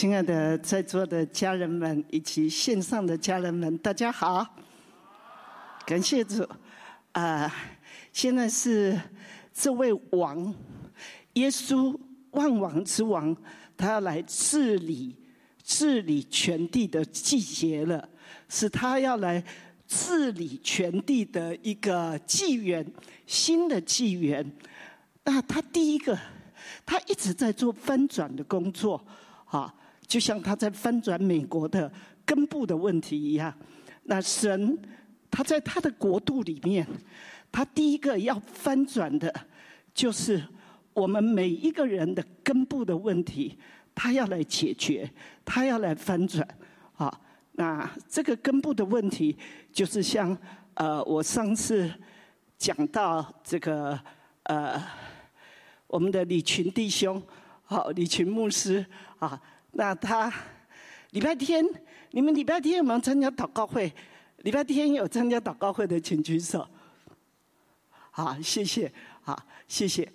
亲爱的在座的家人们以及线上的家人们，大家好！感谢主，啊，现在是这位王，耶稣万王之王，他要来治理治理全地的季节了，是他要来治理全地的一个纪元，新的纪元。那他第一个，他一直在做翻转的工作，啊。就像他在翻转美国的根部的问题一样，那神他在他的国度里面，他第一个要翻转的，就是我们每一个人的根部的问题，他要来解决，他要来翻转。啊，那这个根部的问题，就是像呃，我上次讲到这个呃，我们的李群弟兄，好，李群牧师啊。那他礼拜天，你们礼拜天有没有参加祷告会？礼拜天有参加祷告会的，请举手。好，谢谢，好，谢谢。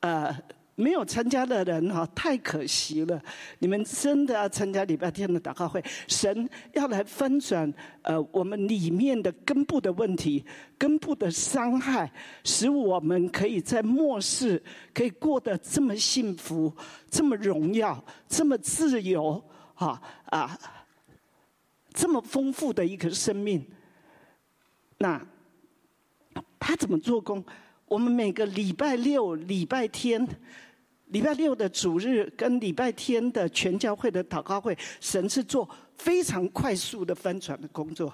呃，没有参加的人哈，太可惜了。你们真的要参加礼拜天的祷告会，神要来翻转呃我们里面的根部的问题、根部的伤害，使我们可以在末世可以过得这么幸福。这么荣耀，这么自由，哈啊，这么丰富的一个生命，那他怎么做工？我们每个礼拜六、礼拜天、礼拜六的主日跟礼拜天的全教会的祷告会，神是做非常快速的翻转的工作，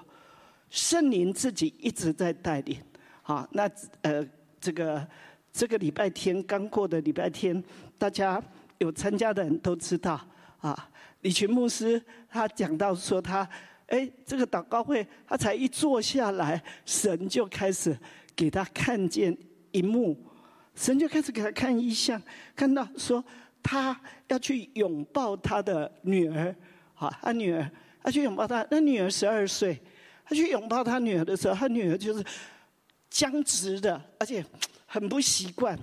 圣灵自己一直在带领。好，那呃，这个这个礼拜天刚过的礼拜天，大家。有参加的人都知道啊，李群牧师他讲到说他，哎，这个祷告会他才一坐下来，神就开始给他看见一幕，神就开始给他看异象，看到说他要去拥抱他的女儿，好，他女儿，他去拥抱他，那女儿十二岁，他去拥抱他女儿的时候，他女儿就是僵直的，而且很不习惯，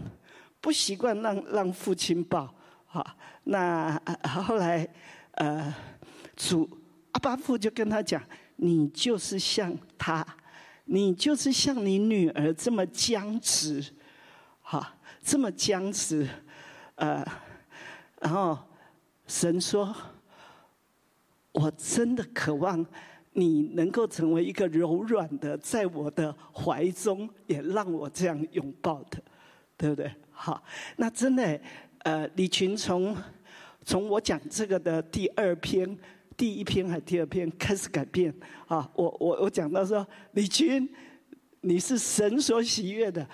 不习惯让让父亲抱。好，那后来，呃，主阿巴父就跟他讲：“你就是像他，你就是像你女儿这么僵直，这么僵直，呃，然后神说：我真的渴望你能够成为一个柔软的，在我的怀中，也让我这样拥抱的，对不对？好，那真的。”呃，李群从从我讲这个的第二篇、第一篇还第二篇开始改变啊！我我我讲到说，李群，你是神所喜悦的，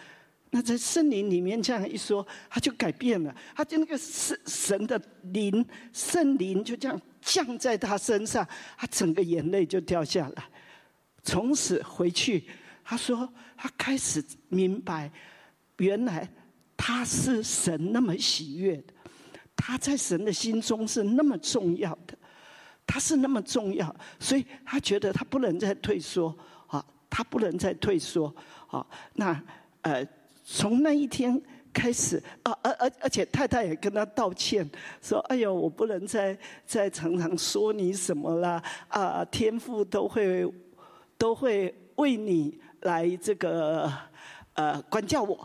那在圣灵里面这样一说，他就改变了，他就那个神神的灵、圣灵就这样降在他身上，他整个眼泪就掉下来。从此回去，他说他开始明白，原来。他是神那么喜悦的，他在神的心中是那么重要的，他是那么重要，所以他觉得他不能再退缩啊，他不能再退缩啊。那呃，从那一天开始啊，而而而且太太也跟他道歉，说：“哎呦，我不能再再常常说你什么啦啊，天父都会都会为你来这个。”呃，管教我，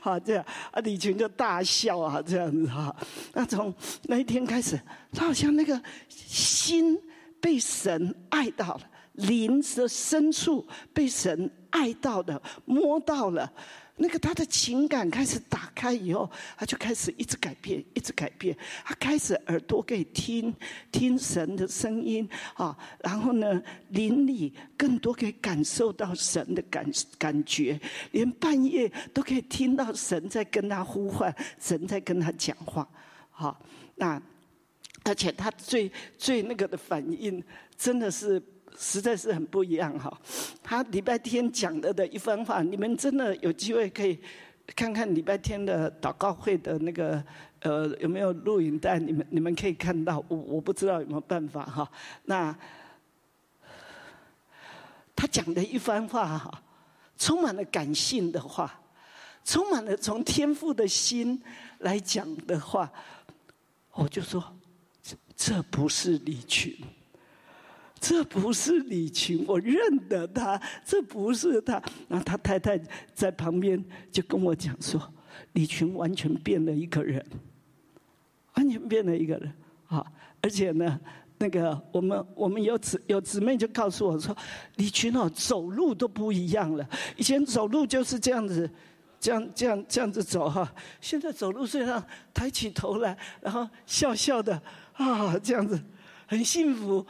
好 这样，啊，李群就大笑啊，这样子哈。那从那一天开始，他好像那个心被神爱到了，灵的深处被神爱到的，摸到了。那个他的情感开始打开以后，他就开始一直改变，一直改变。他开始耳朵可以听听神的声音啊，然后呢，邻里更多可以感受到神的感感觉，连半夜都可以听到神在跟他呼唤，神在跟他讲话。好，那而且他最最那个的反应，真的是。实在是很不一样哈，他礼拜天讲的的一番话，你们真的有机会可以看看礼拜天的祷告会的那个呃有没有录影带？你们你们可以看到，我我不知道有没有办法哈。那他讲的一番话哈，充满了感性的话，充满了从天父的心来讲的话，我就说。这这不是离群，这不是李群，我认得他，这不是他。然后他太太在旁边就跟我讲说，李群完全变了一个人，完全变了一个人啊！而且呢，那个我们我们有姊有姊妹就告诉我说，李群哦，走路都不一样了，以前走路就是这样子。这样这样这样子走哈，现在走路虽然抬起头来，然后笑笑的啊，这样子很幸福，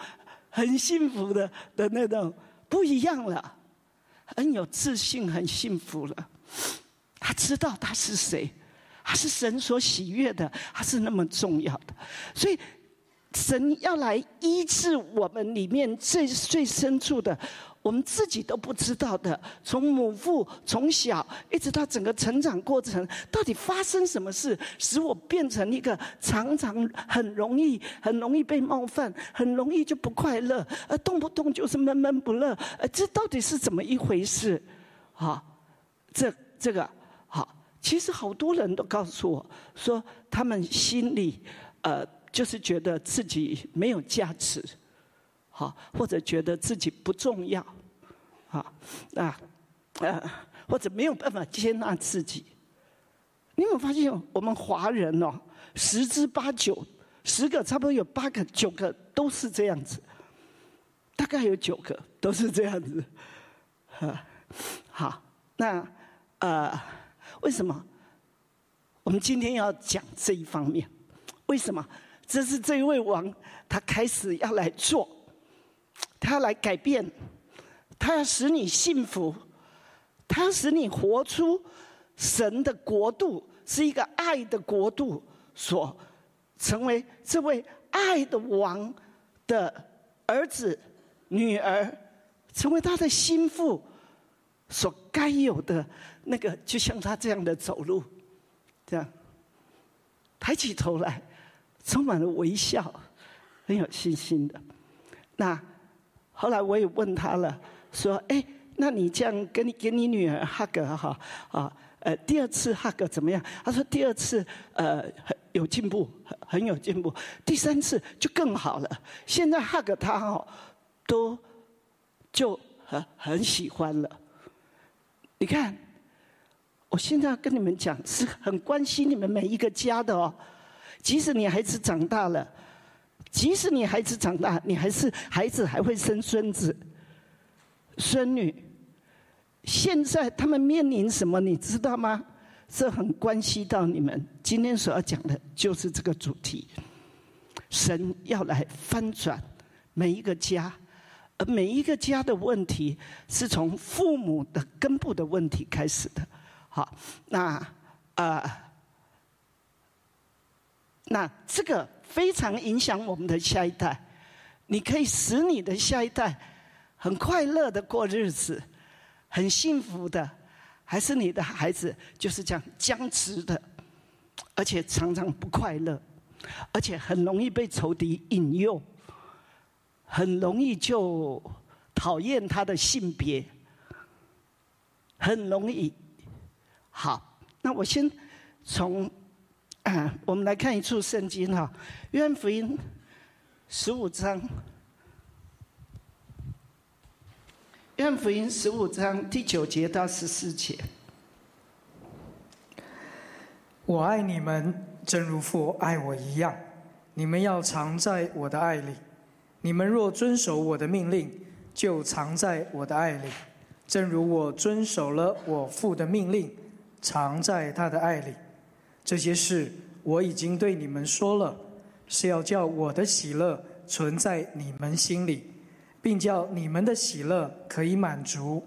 很幸福的的那种不一样了，很有自信，很幸福了。他知道他是谁，他是神所喜悦的，他是那么重要的，所以神要来医治我们里面最最深处的。我们自己都不知道的，从母父从小一直到整个成长过程，到底发生什么事，使我变成一个常常很容易、很容易被冒犯、很容易就不快乐，而动不动就是闷闷不乐，呃，这到底是怎么一回事？好，这这个好，其实好多人都告诉我说，他们心里呃，就是觉得自己没有价值。好，或者觉得自己不重要，好，啊，呃，或者没有办法接纳自己。你有没有发现，我们华人哦，十之八九，十个差不多有八个、九个都是这样子，大概有九个都是这样子。好，那呃，为什么我们今天要讲这一方面？为什么？这是这一位王，他开始要来做。他来改变，他要使你幸福，他要使你活出神的国度，是一个爱的国度，所成为这位爱的王的儿子、女儿，成为他的心腹所该有的那个，就像他这样的走路，这样抬起头来，充满了微笑，很有信心的那。后来我也问他了，说：“哎，那你这样跟你给你女儿 hug 哈啊？呃，第二次 hug 怎么样？”他说：“第二次呃很有进步，很很有进步。第三次就更好了。现在 hug 他哦，都就很很喜欢了。你看，我现在要跟你们讲，是很关心你们每一个家的哦。即使你孩子长大了。”即使你孩子长大，你还是孩子还会生孙子、孙女。现在他们面临什么，你知道吗？这很关系到你们今天所要讲的，就是这个主题。神要来翻转每一个家，而每一个家的问题是从父母的根部的问题开始的。好，那啊。那这个非常影响我们的下一代。你可以使你的下一代很快乐的过日子，很幸福的，还是你的孩子就是这样僵持的，而且常常不快乐，而且很容易被仇敌引诱，很容易就讨厌他的性别，很容易。好，那我先从。我们来看一处圣经哈，《约翰福音》十五章，《约翰福音》十五章第九节到十四节。我爱你们，正如父爱我一样。你们要藏在我的爱里。你们若遵守我的命令，就藏在我的爱里，正如我遵守了我父的命令，藏在他的爱里。这些事我已经对你们说了，是要叫我的喜乐存在你们心里，并叫你们的喜乐可以满足。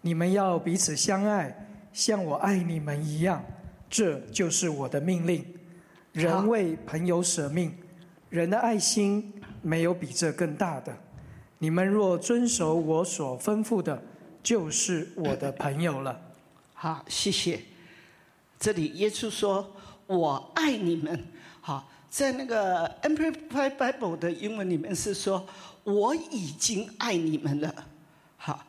你们要彼此相爱，像我爱你们一样。这就是我的命令。人为朋友舍命，人的爱心没有比这更大的。你们若遵守我所吩咐的，就是我的朋友了。好，谢谢。这里耶稣说：“我爱你们。”好，在那个 Amplified Bible 的英文里面是说：“我已经爱你们了。”好，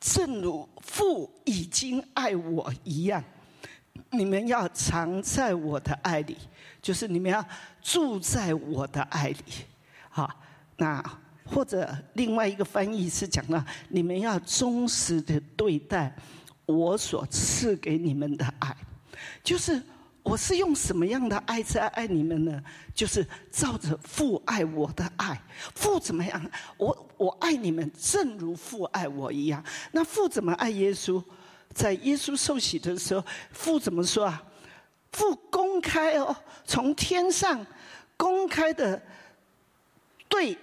正如父已经爱我一样。你们要藏在我的爱里，就是你们要住在我的爱里。好，那或者另外一个翻译是讲到，你们要忠实的对待我所赐给你们的爱，就是。我是用什么样的爱在爱你们呢？就是照着父爱我的爱，父怎么样？我我爱你们，正如父爱我一样。那父怎么爱耶稣？在耶稣受洗的时候，父怎么说啊？父公开哦，从天上公开的对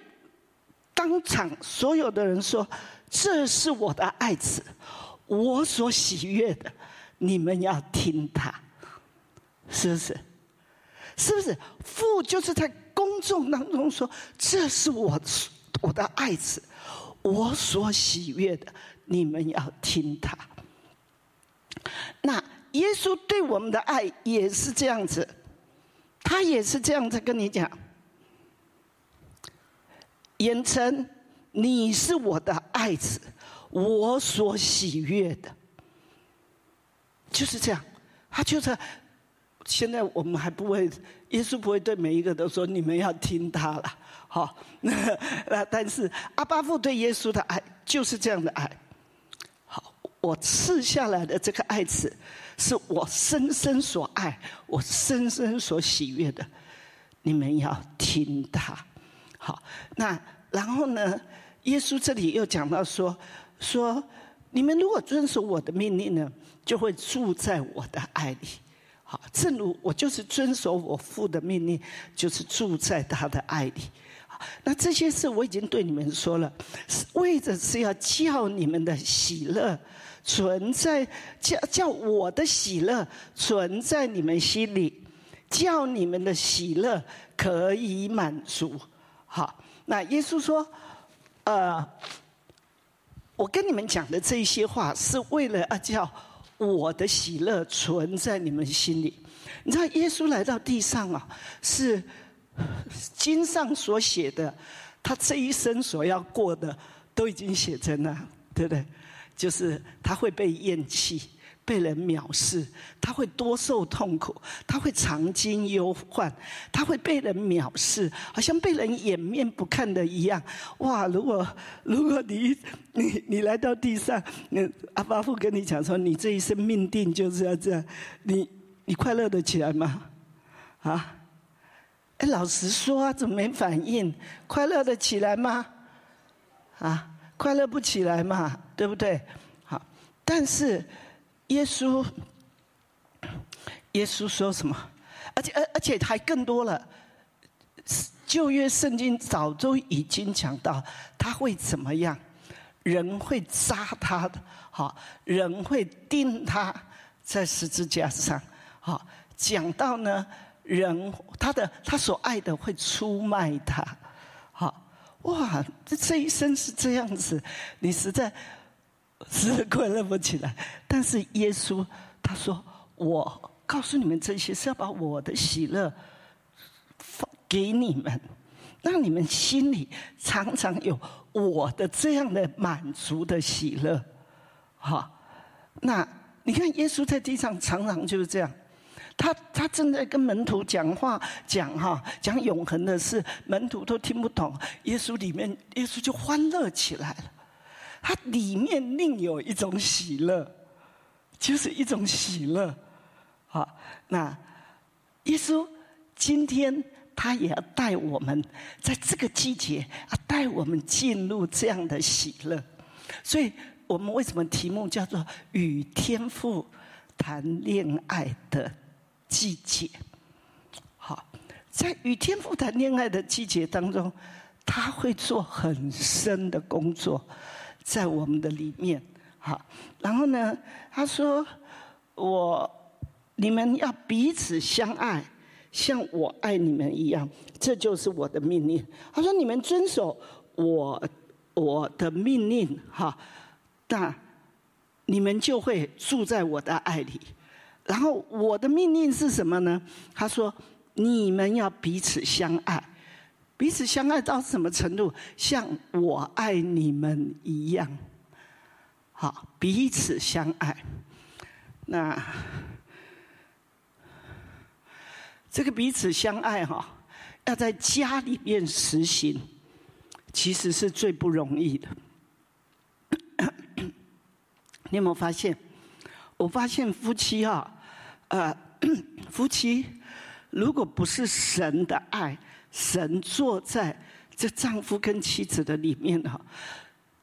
当场所有的人说：“这是我的爱子，我所喜悦的，你们要听他。”是不是？是不是？父就是在公众当中说：“这是我我的爱子，我所喜悦的，你们要听他。”那耶稣对我们的爱也是这样子，他也是这样子跟你讲：“言称你是我的爱子，我所喜悦的。”就是这样，他就是。现在我们还不会，耶稣不会对每一个都说你们要听他了，好，那但是阿巴父对耶稣的爱就是这样的爱。好，我赐下来的这个爱子，是我深深所爱，我深深所喜悦的，你们要听他。好，那然后呢？耶稣这里又讲到说，说你们如果遵守我的命令呢，就会住在我的爱里。好，正如我就是遵守我父的命令，就是住在他的爱里。那这些事我已经对你们说了，是为的是要叫你们的喜乐存在，叫叫我的喜乐存在你们心里，叫你们的喜乐可以满足。好，那耶稣说，呃，我跟你们讲的这些话是为了要叫。我的喜乐存在你们心里。你知道，耶稣来到地上啊，是经上所写的，他这一生所要过的都已经写成了，对不对？就是他会被厌弃。被人藐视，他会多受痛苦，他会常经忧患，他会被人藐视，好像被人掩面不看的一样。哇！如果如果你你你来到地上，那阿巴父跟你讲说，你这一生命定就是要这样，你你快乐的起来吗？啊？哎，老实说啊，怎么没反应？快乐的起来吗？啊？快乐不起来嘛？对不对？好，但是。耶稣，耶稣说什么？而且，而而且还更多了。旧约圣经早就已经讲到他会怎么样，人会扎他的，好，人会钉他在十字架上，好，讲到呢，人他的他所爱的会出卖他，好，哇，这这一生是这样子，你实在。是快乐不起来，但是耶稣他说：“我告诉你们这些，是要把我的喜乐放给你们，让你们心里常常有我的这样的满足的喜乐。”哈，那你看耶稣在地上常常就是这样，他他正在跟门徒讲话，讲哈讲永恒的事，门徒都听不懂，耶稣里面耶稣就欢乐起来了。它里面另有一种喜乐，就是一种喜乐。好，那耶稣今天他也要带我们在这个季节啊，带我们进入这样的喜乐。所以我们为什么题目叫做“与天父谈恋爱的季节”？好，在与天父谈恋爱的季节当中，他会做很深的工作。在我们的里面，好，然后呢？他说：“我你们要彼此相爱，像我爱你们一样，这就是我的命令。”他说：“你们遵守我我的命令，哈，那你们就会住在我的爱里。然后我的命令是什么呢？他说：你们要彼此相爱。”彼此相爱到什么程度？像我爱你们一样，好，彼此相爱。那这个彼此相爱哈，要在家里面实行，其实是最不容易的。你有没有发现？我发现夫妻哈，呃，夫妻如果不是神的爱，神坐在这丈夫跟妻子的里面哈，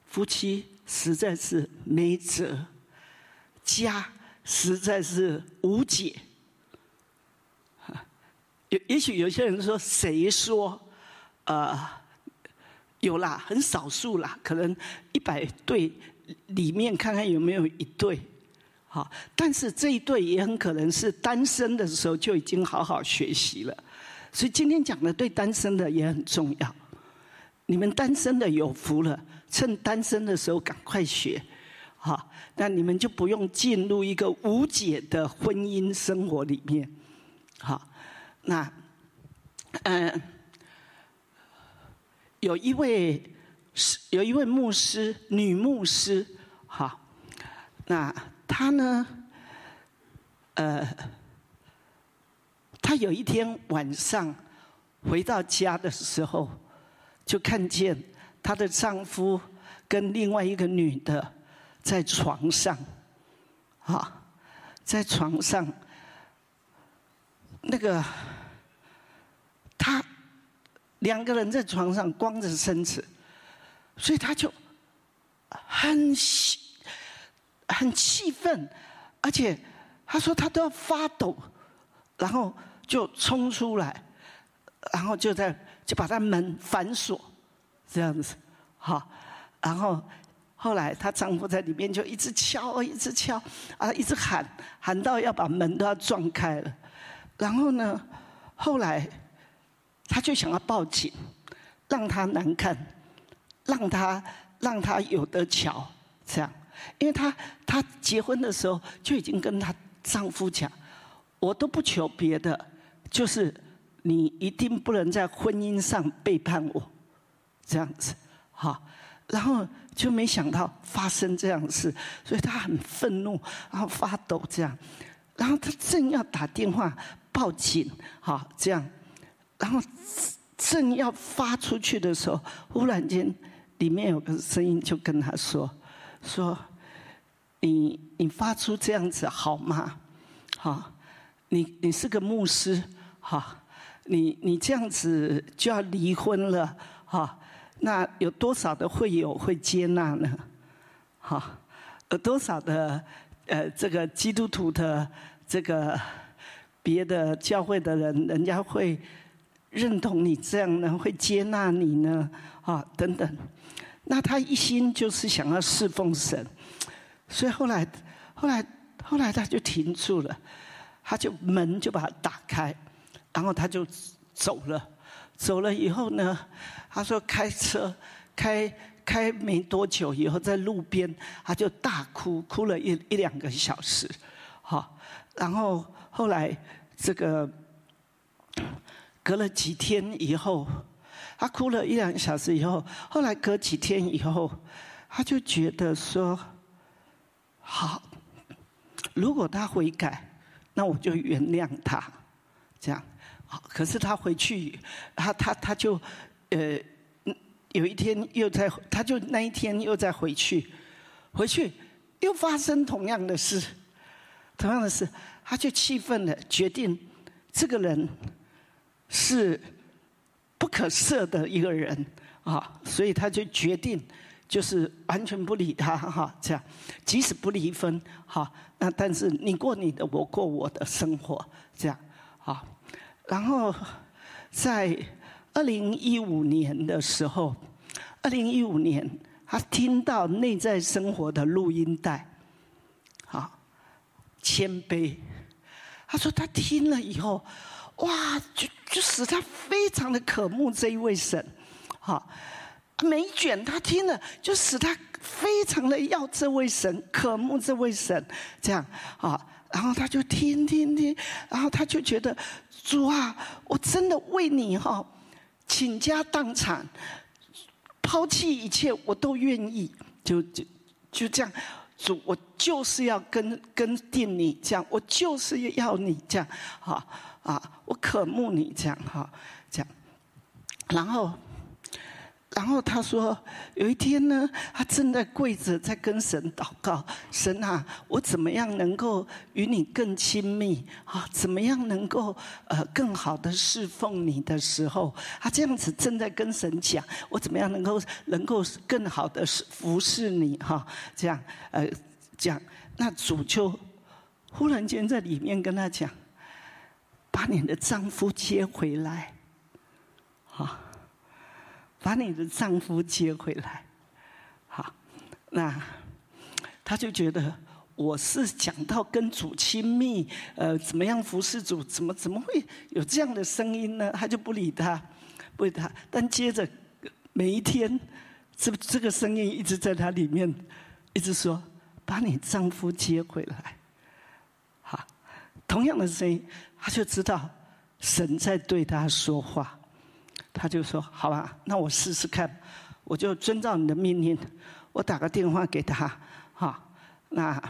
夫妻实在是没辙，家实在是无解。也也许有些人说，谁说？呃，有啦，很少数啦，可能一百对里面看看有没有一对。好，但是这一对也很可能是单身的时候就已经好好学习了，所以今天讲的对单身的也很重要。你们单身的有福了，趁单身的时候赶快学，好，那你们就不用进入一个无解的婚姻生活里面。好，那嗯，有一位是有一位牧师，女牧师，好，那。她呢？呃，他有一天晚上回到家的时候，就看见她的丈夫跟另外一个女的在床上，啊，在床上，那个他两个人在床上光着身子，所以他就很。很气愤，而且他说他都要发抖，然后就冲出来，然后就在就把他门反锁，这样子，好，然后后来她丈夫在里面就一直敲，一直敲，啊，一直喊，喊到要把门都要撞开了，然后呢，后来她就想要报警，让他难看，让他让他有的瞧，这样。因为她她结婚的时候就已经跟她丈夫讲，我都不求别的，就是你一定不能在婚姻上背叛我，这样子，好，然后就没想到发生这样的事，所以他很愤怒，然后发抖这样，然后他正要打电话报警，好这样，然后正要发出去的时候，忽然间里面有个声音就跟他说，说。你你发出这样子好吗？好，你你是个牧师，好，你你这样子就要离婚了，哈，那有多少的会友会接纳呢？好，有多少的呃这个基督徒的这个别的教会的人，人家会认同你这样呢？会接纳你呢？啊，等等，那他一心就是想要侍奉神。所以后来，后来，后来他就停住了，他就门就把它打开，然后他就走了。走了以后呢，他说开车开开没多久以后，在路边他就大哭，哭了一一两个小时，好，然后后来这个隔了几天以后，他哭了一两个小时以后，后来隔几天以后，他就觉得说。好，如果他悔改，那我就原谅他，这样。可是他回去，他他他就，呃，有一天又在，他就那一天又再回去，回去又发生同样的事，同样的事，他就气愤了，决定这个人是不可赦的一个人啊，所以他就决定。就是完全不理他哈，这样，即使不离婚哈，那但是你过你的，我过我的生活，这样，好。然后在二零一五年的时候，二零一五年他听到内在生活的录音带，好，谦卑。他说他听了以后，哇，就就使他非常的渴慕这一位神，好。每一卷他听了，就使他非常的要这位神，渴慕这位神，这样啊，然后他就听听听，然后他就觉得主啊，我真的为你哈倾家荡产，抛弃一切我都愿意，就就就这样，主我就是要跟跟定你这样，我就是要你这样，哈，啊，我渴慕你这样哈，这样，然后。然后他说，有一天呢，他正在跪着在跟神祷告，神啊，我怎么样能够与你更亲密啊？怎么样能够呃更好的侍奉你的时候，他这样子正在跟神讲，我怎么样能够能够更好的服侍你哈？这样呃讲，那主就忽然间在里面跟他讲，把你的丈夫接回来，好。把你的丈夫接回来，好，那他就觉得我是讲到跟主亲密，呃，怎么样服侍主？怎么怎么会有这样的声音呢？他就不理他，不理他。但接着每一天，这这个声音一直在他里面，一直说：“把你丈夫接回来。”好，同样的声音，他就知道神在对他说话。他就说：“好吧，那我试试看，我就遵照你的命令，我打个电话给他，哈，那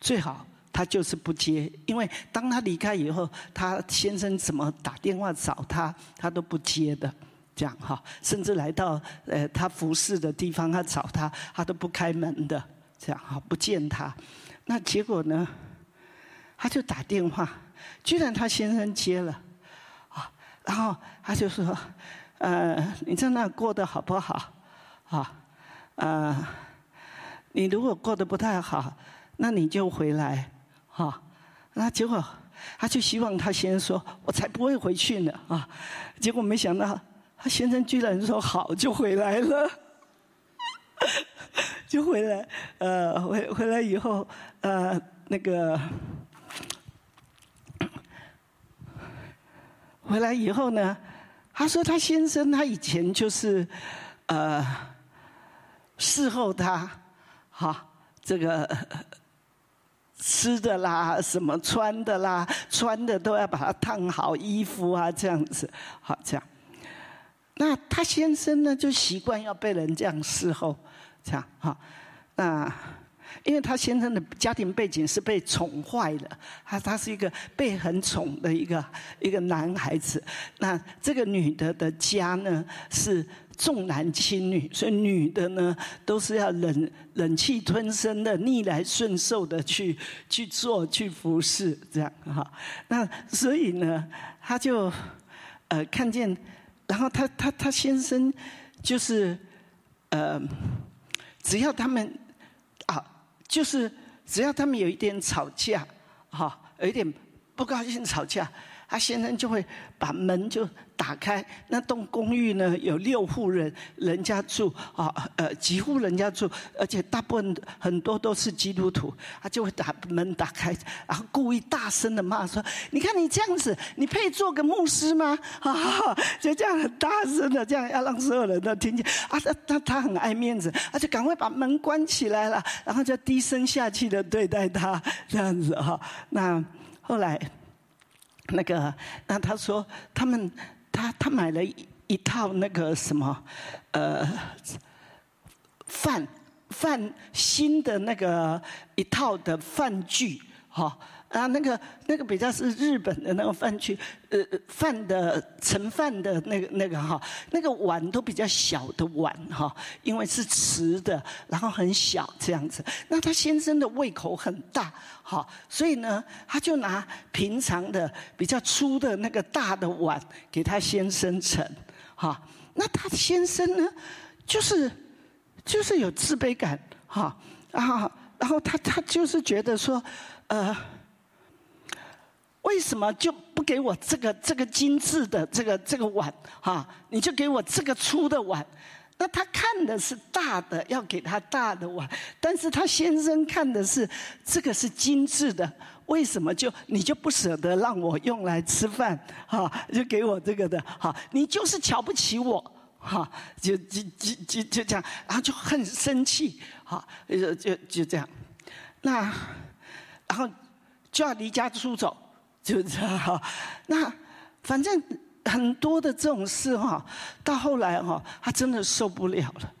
最好他就是不接，因为当他离开以后，他先生怎么打电话找他，他都不接的，这样哈，甚至来到呃他服侍的地方，他找他，他都不开门的，这样哈，不见他。那结果呢，他就打电话，居然他先生接了。”啊然后他就说：“呃，你在那过得好不好？啊，呃，你如果过得不太好，那你就回来，哈。那结果他就希望他先生说：我才不会回去呢，啊。结果没想到他先生居然说好就回来了，就回来，呃，回回来以后，呃，那个。”回来以后呢，他说他先生他以前就是呃伺候他，哈，这个吃的啦，什么穿的啦，穿的都要把它烫好衣服啊，这样子，好这样。那他先生呢，就习惯要被人这样伺候，这样哈，那。因为他先生的家庭背景是被宠坏了，他他是一个被很宠的一个一个男孩子。那这个女的的家呢是重男轻女，所以女的呢都是要忍忍气吞声的、逆来顺受的去去做、去服侍这样哈。那所以呢，他就呃看见，然后他他他先生就是呃，只要他们。就是只要他们有一点吵架，哈，有一点不高兴吵架，他先生就会把门就。打开那栋公寓呢，有六户人人家住啊，呃，几户人家住，而且大部分很多都是基督徒，他就会把门打开，然后故意大声的骂说：“你看你这样子，你配做个牧师吗？” 啊，就这样很大声的，这样要让所有人都听见。啊，他他他很爱面子，他就赶快把门关起来了，然后就低声下气的对待他，这样子哈。那后来那个，那他说他们。他他买了一一套那个什么，呃，饭饭新的那个一套的饭具，哈。啊，那个那个比较是日本的那个饭局，呃，饭的盛饭的那个那个哈，那个碗都比较小的碗哈，因为是瓷的，然后很小这样子。那他先生的胃口很大，哈，所以呢，他就拿平常的比较粗的那个大的碗给他先生盛，哈。那他先生呢，就是就是有自卑感，哈，然后然后他他就是觉得说，呃。为什么就不给我这个这个精致的这个这个碗哈？你就给我这个粗的碗。那他看的是大的，要给他大的碗。但是他先生看的是这个是精致的，为什么就你就不舍得让我用来吃饭？哈，就给我这个的哈？你就是瞧不起我哈？就就就就就这样，然后就很生气哈？就就就这样，那然后就要离家出走。就这样哈，那反正很多的这种事哈，到后来哈，他真的受不了了。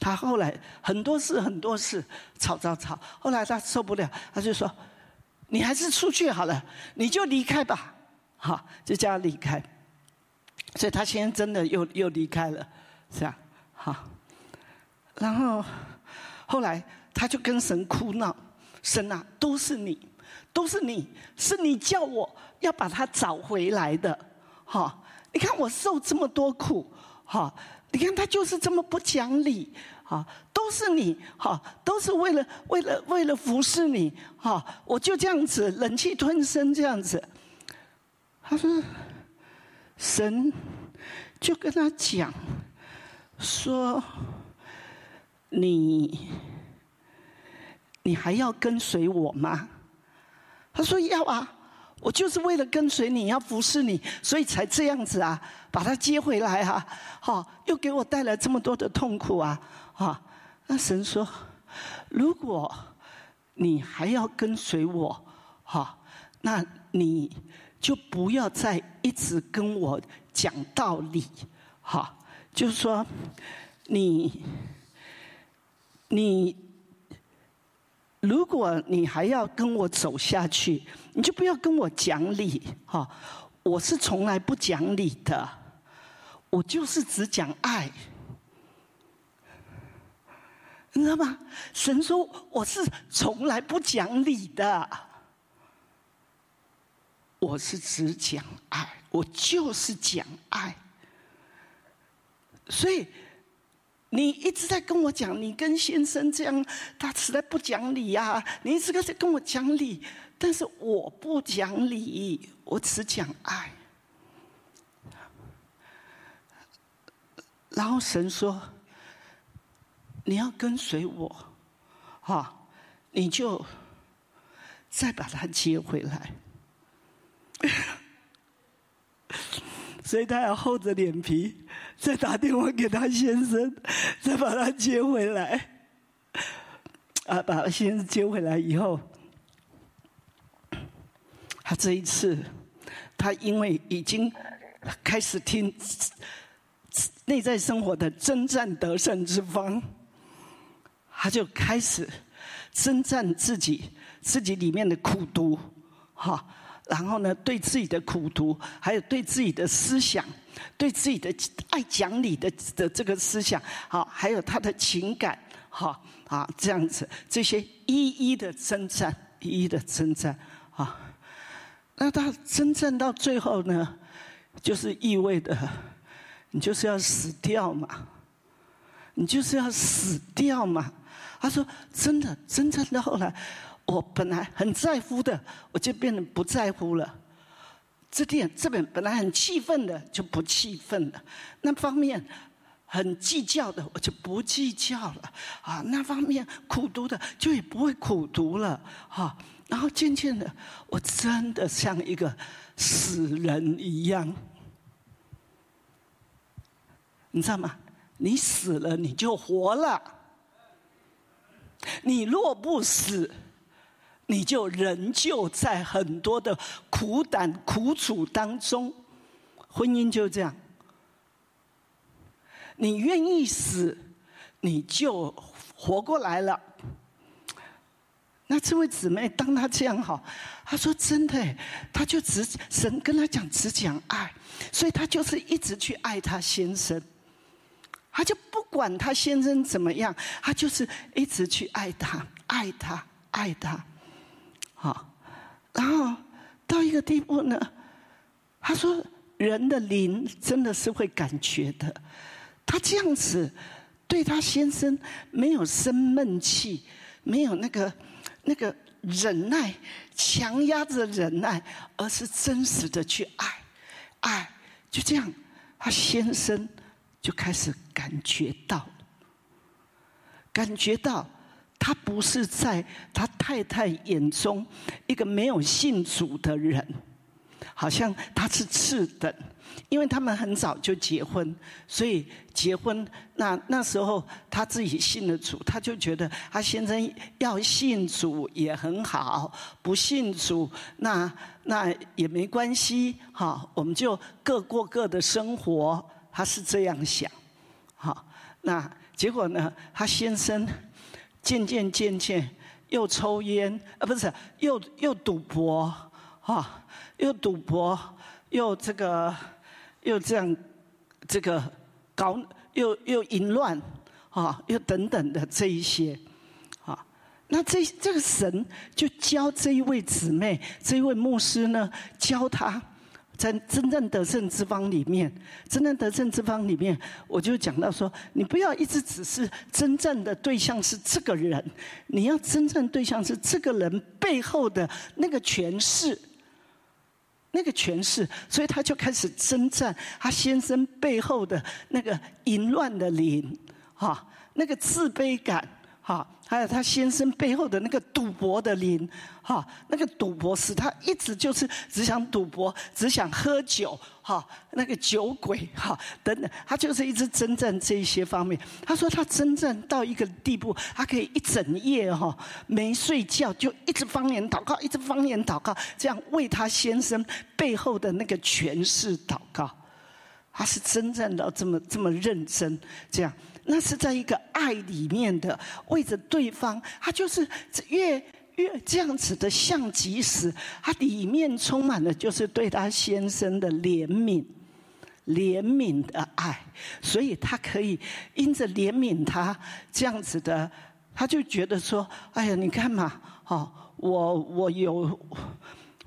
他后来很多事很多事吵吵吵，后来他受不了，他就说：“你还是出去好了，你就离开吧。”好，就叫他离开。所以他现在真的又又离开了，是啊，好。然后后来他就跟神哭闹：“神啊，都是你，都是你，是你叫我要把他找回来的。哈，你看我受这么多苦，哈，你看他就是这么不讲理，哈，都是你，哈，都是为了为了为了服侍你，哈，我就这样子忍气吞声这样子。”他说。神就跟他讲说：“你你还要跟随我吗？”他说：“要啊，我就是为了跟随你，要服侍你，所以才这样子啊，把他接回来啊，好，又给我带来这么多的痛苦啊，啊！那神说：如果你还要跟随我，哈，那你。”就不要再一直跟我讲道理，哈，就是说，你，你，如果你还要跟我走下去，你就不要跟我讲理，哈，我是从来不讲理的，我就是只讲爱，你知道吗？神说我是从来不讲理的。我是只讲爱，我就是讲爱，所以你一直在跟我讲，你跟先生这样，他实在不讲理呀。你一直在跟我讲理，但是我不讲理，我只讲爱。然后神说：“你要跟随我，哈，你就再把他接回来。”所以他要厚着脸皮再打电话给他先生，再把他接回来。啊，把先生接回来以后，他这一次，他因为已经开始听内在生活的征战得胜之方，他就开始征战自己自己里面的苦毒，哈。然后呢，对自己的苦读，还有对自己的思想，对自己的爱讲理的的这个思想，好，还有他的情感，好啊，这样子，这些一一的征战，一一的征战，啊，那他真正到最后呢，就是意味着你就是要死掉嘛，你就是要死掉嘛。他说：“真的，真正到后来。”我本来很在乎的，我就变得不在乎了。这点这本本来很气愤的，就不气愤了。那方面很计较的，我就不计较了。啊，那方面苦读的，就也不会苦读了。哈，然后渐渐的，我真的像一个死人一样。你知道吗？你死了，你就活了。你若不死，你就仍旧在很多的苦胆苦楚当中，婚姻就这样。你愿意死，你就活过来了。那这位姊妹，当她这样好，她说真的，她就只神跟她讲只讲爱，所以她就是一直去爱她先生，她就不管她先生怎么样，她就是一直去爱他，爱他，爱他。好，然后到一个地步呢，他说：“人的灵真的是会感觉的。他这样子对他先生没有生闷气，没有那个那个忍耐，强压着忍耐，而是真实的去爱，爱就这样，他先生就开始感觉到，感觉到。”他不是在他太太眼中一个没有信主的人，好像他是次等，因为他们很早就结婚，所以结婚那那时候他自己信了主，他就觉得他先生要信主也很好，不信主那那也没关系，哈，我们就各过各的生活，他是这样想，好，那结果呢，他先生。渐渐渐渐，又抽烟啊，不是，又又赌博，哈，又赌博，又这个又这样这个搞又又淫乱啊，又等等的这一些啊，那这这个神就教这一位姊妹，这一位牧师呢，教他。在真正得胜之方里面，真正得胜之方里面，我就讲到说，你不要一直只是真正的对象是这个人，你要真正对象是这个人背后的那个权势，那个权势，所以他就开始征战他先生背后的那个淫乱的灵，哈，那个自卑感。哈，还有他先生背后的那个赌博的灵，哈，那个赌博使他一直就是只想赌博，只想喝酒，哈，那个酒鬼，哈，等等，他就是一直征战这一些方面。他说他征战到一个地步，他可以一整夜哈没睡觉，就一直方言祷告，一直方言祷告，这样为他先生背后的那个权势祷告。他是真正到这么这么认真，这样。那是在一个爱里面的，为着对方，他就是越越这样子的像即使他里面充满了就是对他先生的怜悯，怜悯的爱，所以他可以因着怜悯他这样子的，他就觉得说：哎呀，你看嘛，哦，我我有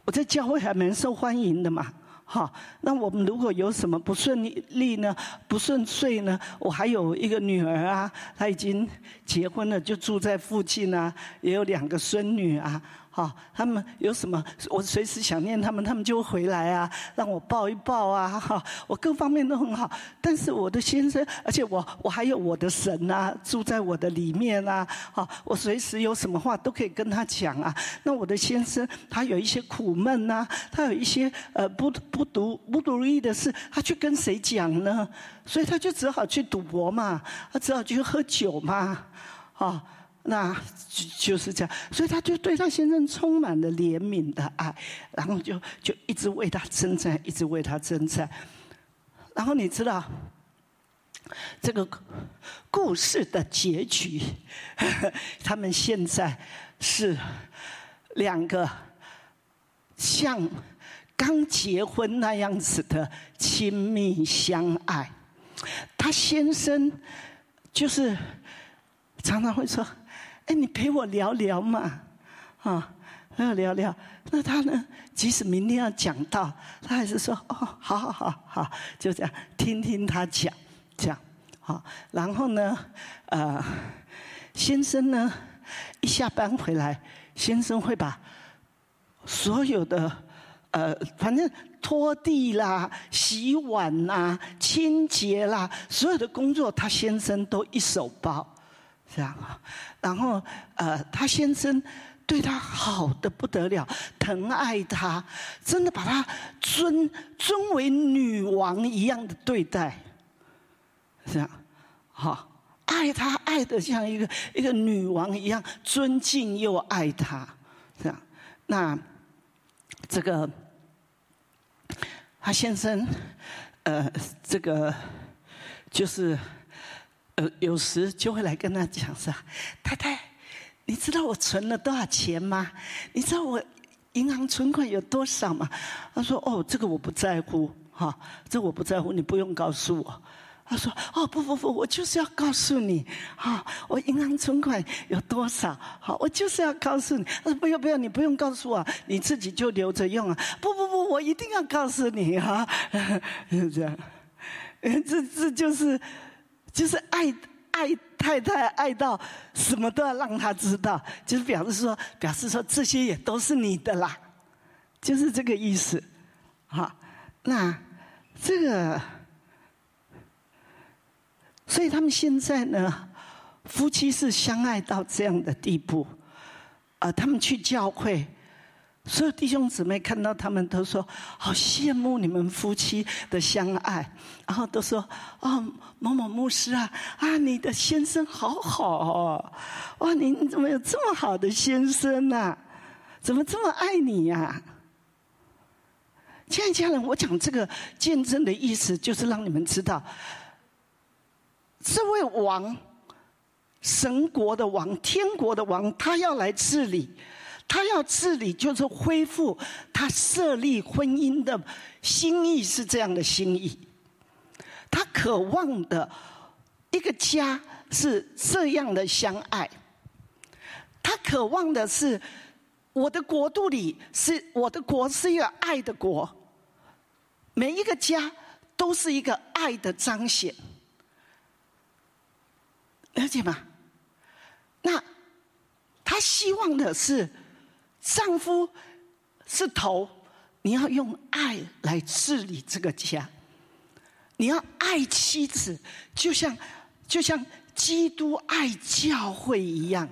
我在教会还蛮受欢迎的嘛。好，那我们如果有什么不顺利呢？不顺遂呢？我还有一个女儿啊，她已经结婚了，就住在附近啊，也有两个孙女啊。好，他们有什么，我随时想念他们，他们就会回来啊，让我抱一抱啊，哈，我各方面都很好。但是我的先生，而且我我还有我的神啊，住在我的里面啊，好，我随时有什么话都可以跟他讲啊。那我的先生他有一些苦闷呐，他有一些呃不不独不如意的事，他去跟谁讲呢？所以他就只好去赌博嘛，他只好去喝酒嘛，啊。那就就是这样，所以他就对他先生充满了怜悯的爱，然后就就一直为他征战，一直为他征战。然后你知道，这个故事的结局，他们现在是两个像刚结婚那样子的亲密相爱。他先生就是常常会说。哎，你陪我聊聊嘛，啊，陪我聊聊。那他呢？即使明天要讲到，他还是说：“哦，好好好好，就这样听听他讲，这样好。”然后呢，呃，先生呢，一下班回来，先生会把所有的呃，反正拖地啦、洗碗啦、清洁啦，所有的工作，他先生都一手包。这样啊，然后呃，他先生对他好的不得了，疼爱他，真的把他尊尊为女王一样的对待，这样，好，爱他爱的像一个一个女王一样，尊敬又爱他，这样，那这个他先生，呃，这个就是。呃，有时就会来跟他讲说：“太太，你知道我存了多少钱吗？你知道我银行存款有多少吗？”他说：“哦，这个我不在乎，哈，这我不在乎，你不用告诉我。”他说：“哦，不不不，我就是要告诉你，哈，我银行存款有多少？好，我就是要告诉你。他说：不要不要，你不用告诉我，你自己就留着用啊。不不不，我一定要告诉你，哈，是 这样。这这就是。”就是爱爱太太爱到什么都要让他知道，就是表示说，表示说这些也都是你的啦，就是这个意思，好，那这个，所以他们现在呢，夫妻是相爱到这样的地步，啊，他们去教会。所有弟兄姊妹看到他们都说：“好羡慕你们夫妻的相爱。”然后都说：“哦，某某牧师啊，啊，你的先生好好哦，哇，你怎么有这么好的先生呢？怎么这么爱你呀？”亲爱的家人，我讲这个见证的意思，就是让你们知道，这位王，神国的王，天国的王，他要来治理。他要治理，就是恢复他设立婚姻的心意是这样的心意。他渴望的一个家是这样的相爱。他渴望的是我的国度里是我的国是一个爱的国，每一个家都是一个爱的彰显，了解吗？那他希望的是。丈夫是头，你要用爱来治理这个家。你要爱妻子，就像就像基督爱教会一样，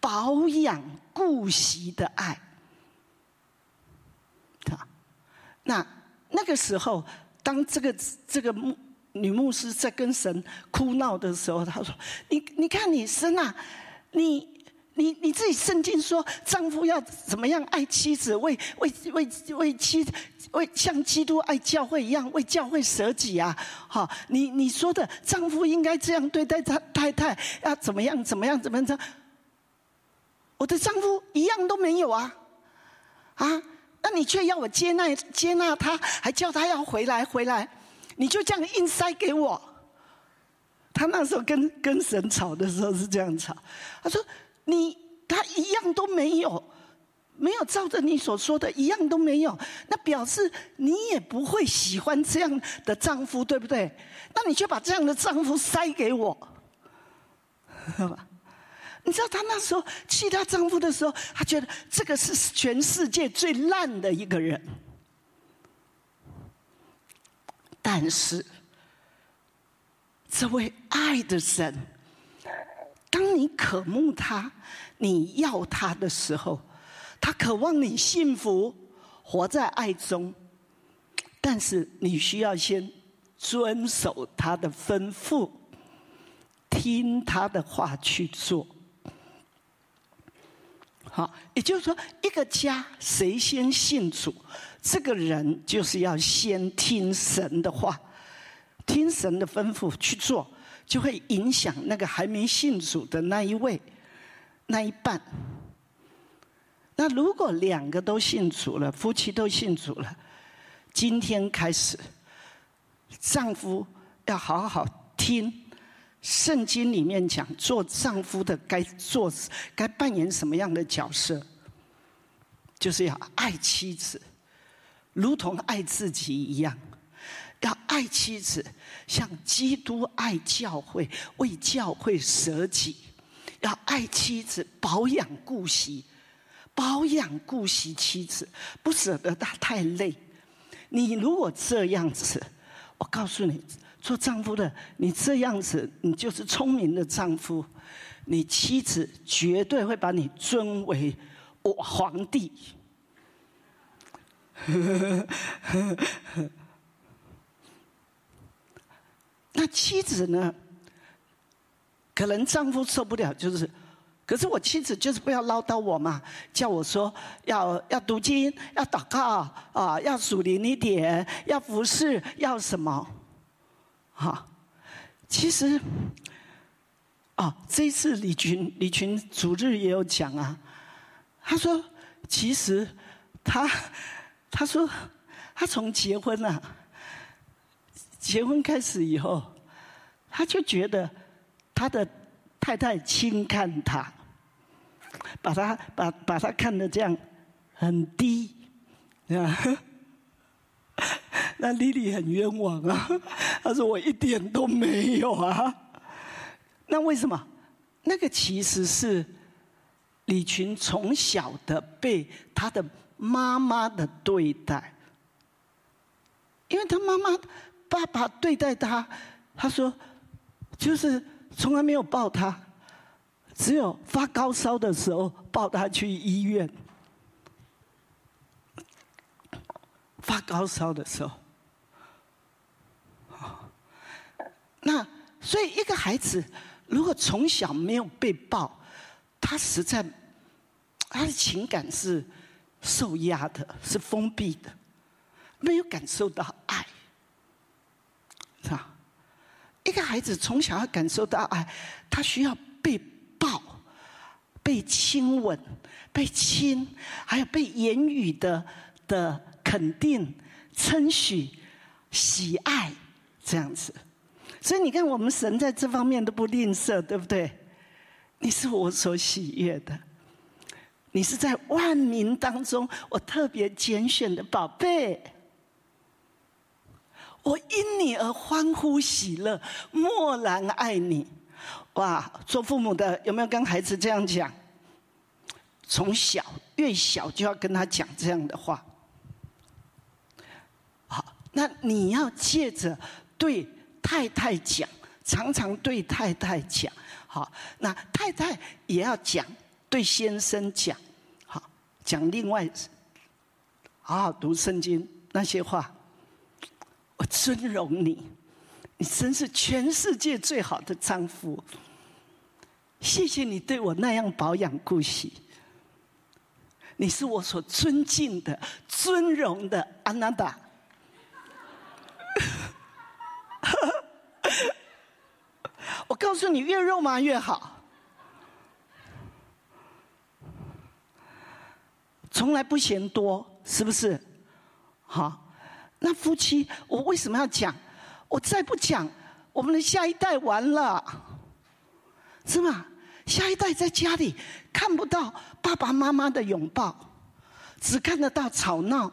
保养顾惜的爱。啊，那那个时候，当这个这个牧女牧师在跟神哭闹的时候，她说：“你你看你神啊，你。”你你自己圣经说，丈夫要怎么样爱妻子，为为为为妻，为像基督爱教会一样为教会舍己啊！好，你你说的丈夫应该这样对待他太太，要怎么样怎么样怎么样？我的丈夫一样都没有啊！啊，那你却要我接纳接纳他，还叫他要回来回来，你就这样硬塞给我。他那时候跟跟神吵的时候是这样吵，他说。你他一样都没有，没有照着你所说的一样都没有，那表示你也不会喜欢这样的丈夫，对不对？那你就把这样的丈夫塞给我，你知道她那时候气她丈夫的时候，她觉得这个是全世界最烂的一个人。但是，这位爱的神。当你渴慕他，你要他的时候，他渴望你幸福，活在爱中。但是你需要先遵守他的吩咐，听他的话去做。好，也就是说，一个家谁先信主，这个人就是要先听神的话，听神的吩咐去做。就会影响那个还没信主的那一位，那一半。那如果两个都信主了，夫妻都信主了，今天开始，丈夫要好好听圣经里面讲，做丈夫的该做、该扮演什么样的角色，就是要爱妻子，如同爱自己一样。要爱妻子，像基督爱教会，为教会舍己；要爱妻子，保养顾惜，保养顾惜妻子，不舍得她太累。你如果这样子，我告诉你，做丈夫的，你这样子，你就是聪明的丈夫。你妻子绝对会把你尊为我皇帝。那妻子呢？可能丈夫受不了，就是，可是我妻子就是不要唠叨我嘛，叫我说要要读经，要祷告啊，要属灵一点，要服侍，要什么？哈，其实，哦，这一次李群李群主日也有讲啊，他说，其实他他说他从结婚啊。结婚开始以后，他就觉得他的太太轻看他，把他把把他看得这样很低，啊，那丽丽很冤枉啊。他说我一点都没有啊。那为什么？那个其实是李群从小的被他的妈妈的对待，因为他妈妈。爸爸对待他，他说，就是从来没有抱他，只有发高烧的时候抱他去医院。发高烧的时候，那所以一个孩子如果从小没有被抱，他实在他的情感是受压的，是封闭的，没有感受到爱。是吧？一个孩子从小要感受到爱，他需要被抱、被亲吻、被亲，还有被言语的的肯定、称许、喜爱这样子。所以你看，我们神在这方面都不吝啬，对不对？你是我所喜悦的，你是在万民当中我特别拣选的宝贝。我因你而欢呼喜乐，默然爱你。哇，做父母的有没有跟孩子这样讲？从小越小就要跟他讲这样的话。好，那你要借着对太太讲，常常对太太讲。好，那太太也要讲，对先生讲。好，讲另外，好好读圣经那些话。我尊荣你，你真是全世界最好的丈夫。谢谢你对我那样保养顾惜，你是我所尊敬的、尊荣的安娜达。我告诉你，越肉麻越好，从来不嫌多，是不是？好。那夫妻，我为什么要讲？我再不讲，我们的下一代完了，是吗？下一代在家里看不到爸爸妈妈的拥抱，只看得到吵闹，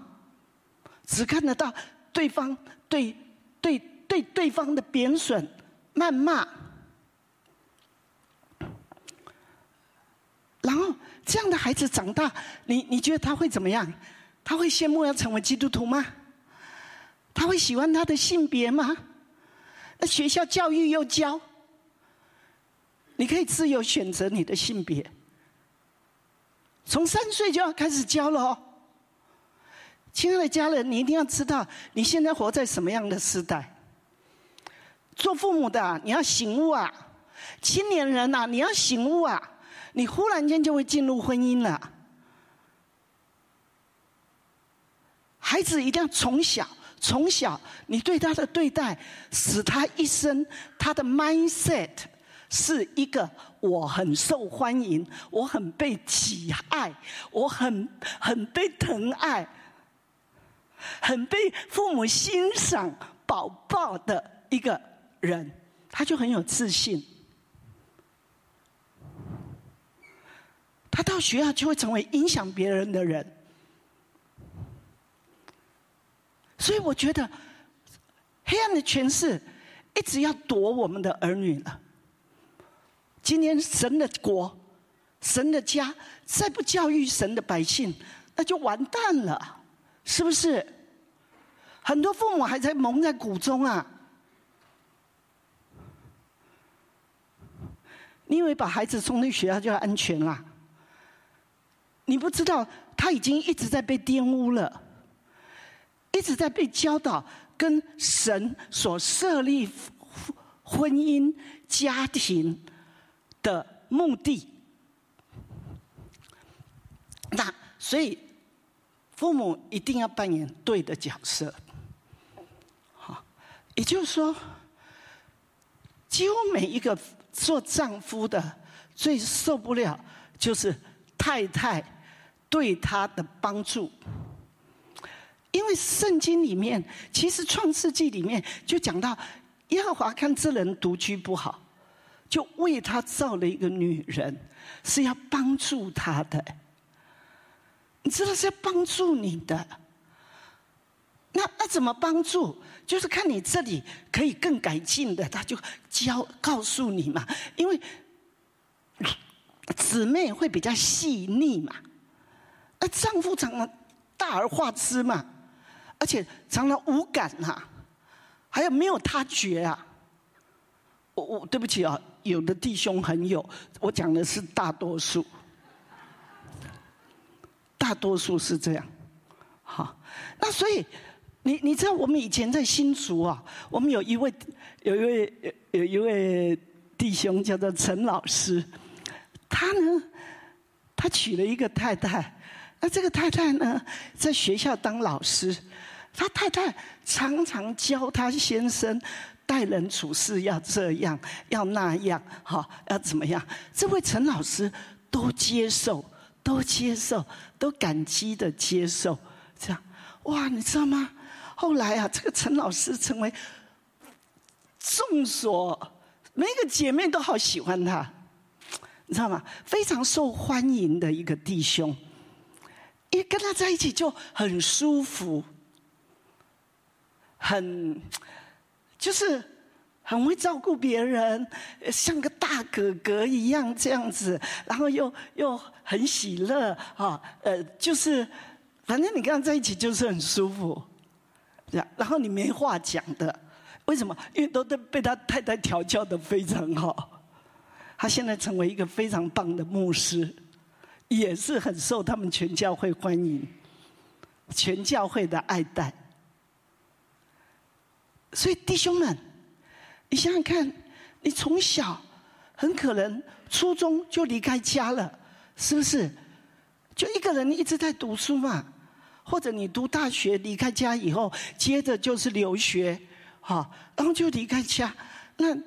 只看得到对方对对对对方的贬损、谩骂，然后这样的孩子长大，你你觉得他会怎么样？他会羡慕要成为基督徒吗？他会喜欢他的性别吗？那学校教育又教，你可以自由选择你的性别，从三岁就要开始教了哦。亲爱的家人，你一定要知道你现在活在什么样的时代。做父母的你要醒悟啊，青年人呐你要醒悟啊，你忽然间就会进入婚姻了。孩子一定要从小。从小，你对他的对待，使他一生他的 mindset 是一个我很受欢迎，我很被喜爱，我很很被疼爱，很被父母欣赏、宝宝的一个人，他就很有自信。他到学校就会成为影响别人的人。所以我觉得，黑暗的权势一直要夺我们的儿女了。今天神的国、神的家再不教育神的百姓，那就完蛋了，是不是？很多父母还在蒙在鼓中啊！你以为把孩子送去学校就要安全啦？你不知道他已经一直在被玷污了。一直在被教导跟神所设立婚姻家庭的目的，那所以父母一定要扮演对的角色。好，也就是说，几乎每一个做丈夫的最受不了就是太太对他的帮助。因为圣经里面，其实创世纪里面就讲到，耶和华看这人独居不好，就为他造了一个女人，是要帮助他的。你知道是要帮助你的，那那怎么帮助？就是看你这里可以更改进的，他就教告诉你嘛。因为姊妹会比较细腻嘛，那丈夫常常大而化之嘛。而且常常无感呐，还有没有他觉啊？我我对不起啊，有的弟兄很有，我讲的是大多数，大多数是这样。好，那所以你你知道我们以前在新竹啊，我们有一位有一位有一位弟兄叫做陈老师，他呢，他娶了一个太太。那这个太太呢，在学校当老师，他太太常常教他先生待人处事要这样，要那样，哈，要怎么样？这位陈老师都接受，都接受，都感激的接受，这样，哇，你知道吗？后来啊，这个陈老师成为众所每个姐妹都好喜欢他，你知道吗？非常受欢迎的一个弟兄，一跟他在一起就很舒服，很 就是。很会照顾别人，像个大哥哥一样这样子，然后又又很喜乐啊，呃，就是反正你跟他在一起就是很舒服，这样，然后你没话讲的，为什么？因为都都被他太太调教的非常好，他现在成为一个非常棒的牧师，也是很受他们全教会欢迎，全教会的爱戴，所以弟兄们。你想想看，你从小很可能初中就离开家了，是不是？就一个人一直在读书嘛，或者你读大学离开家以后，接着就是留学，哈，然后就离开家，那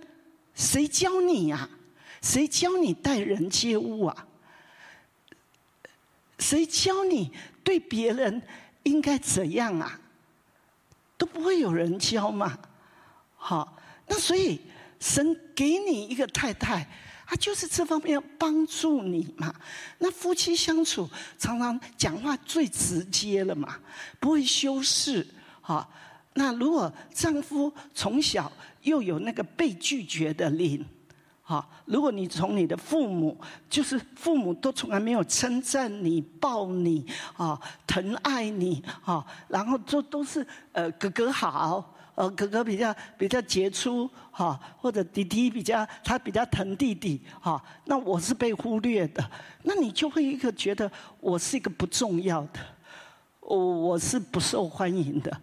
谁教你呀？谁教你待人接物啊？谁教你对别人应该怎样啊？都不会有人教嘛，好。那所以，神给你一个太太，他就是这方面要帮助你嘛。那夫妻相处常常讲话最直接了嘛，不会修饰好。那如果丈夫从小又有那个被拒绝的灵，哈，如果你从你的父母，就是父母都从来没有称赞你、抱你啊、疼爱你啊，然后就都是呃哥哥好。呃，哥哥比较比较杰出哈，或者弟弟比较他比较疼弟弟哈，那我是被忽略的，那你就会一个觉得我是一个不重要的，我我是不受欢迎的，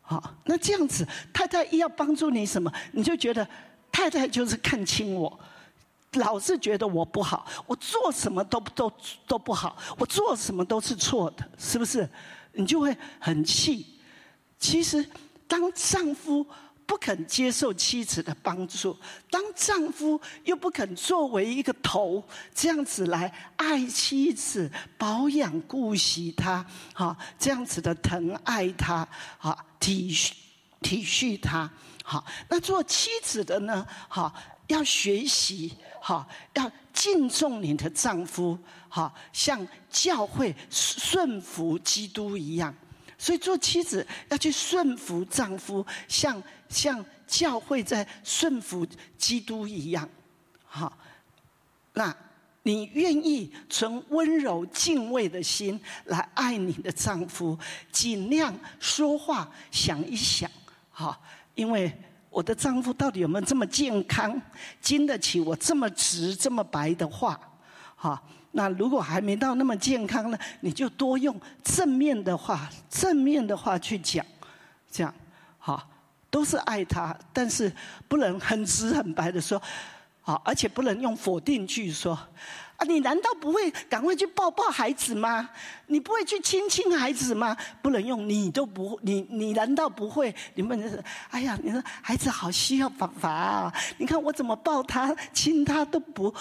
好，那这样子太太一要帮助你什么，你就觉得太太就是看轻我，老是觉得我不好，我做什么都都都不好，我做什么都是错的，是不是？你就会很气，其实。当丈夫不肯接受妻子的帮助，当丈夫又不肯作为一个头这样子来爱妻子、保养、顾惜她，哈，这样子的疼爱她，哈，体恤体恤她，好，那做妻子的呢，哈，要学习，哈，要敬重你的丈夫，哈，像教会顺服基督一样。所以做妻子要去顺服丈夫，像像教会在顺服基督一样，好。那你愿意存温柔敬畏的心来爱你的丈夫，尽量说话想一想，好，因为我的丈夫到底有没有这么健康，经得起我这么直这么白的话，好。那如果还没到那么健康呢，你就多用正面的话、正面的话去讲，这样，好，都是爱他，但是不能很直很白的说，好，而且不能用否定句说，啊，你难道不会赶快去抱抱孩子吗？你不会去亲亲孩子吗？不能用你都不，你你难道不会？你们是，哎呀，你说孩子好需要爸爸啊！你看我怎么抱他、亲他都不。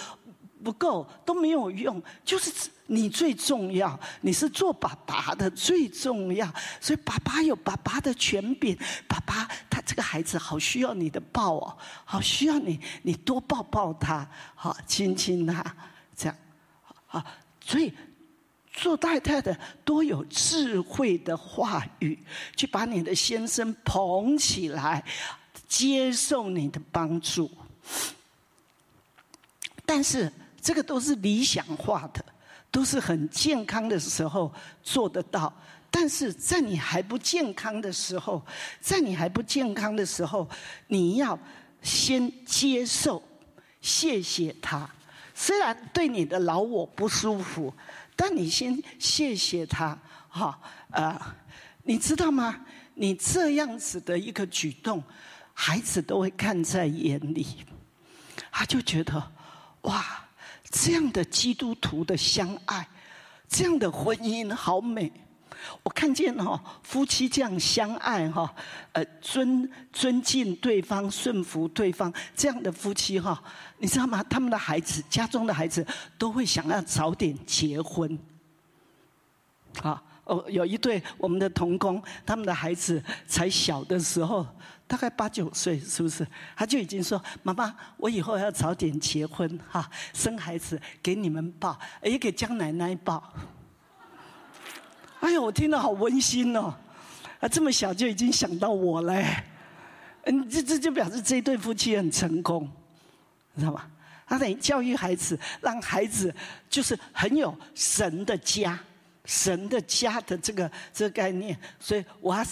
不够都没有用，就是你最重要，你是做爸爸的最重要，所以爸爸有爸爸的权柄，爸爸他这个孩子好需要你的抱哦，好需要你，你多抱抱他，好亲亲他，啊，所以做太太的多有智慧的话语，去把你的先生捧起来，接受你的帮助，但是。这个都是理想化的，都是很健康的时候做得到。但是在你还不健康的时候，在你还不健康的时候，你要先接受，谢谢他。虽然对你的老我不舒服，但你先谢谢他。哈，呃，你知道吗？你这样子的一个举动，孩子都会看在眼里，他就觉得哇。这样的基督徒的相爱，这样的婚姻好美，我看见哈夫妻这样相爱哈，呃尊尊敬对方、顺服对方这样的夫妻哈，你知道吗？他们的孩子家中的孩子都会想要早点结婚。啊哦，有一对我们的童工，他们的孩子才小的时候，大概八九岁，是不是？他就已经说：“妈妈，我以后要早点结婚哈，生孩子给你们抱，也给江奶奶抱。”哎呦，我听了好温馨哦！啊，这么小就已经想到我嘞，嗯，这这就表示这一对夫妻很成功，知道吧？他等于教育孩子，让孩子就是很有神的家，神的家的这个这个概念。所以我要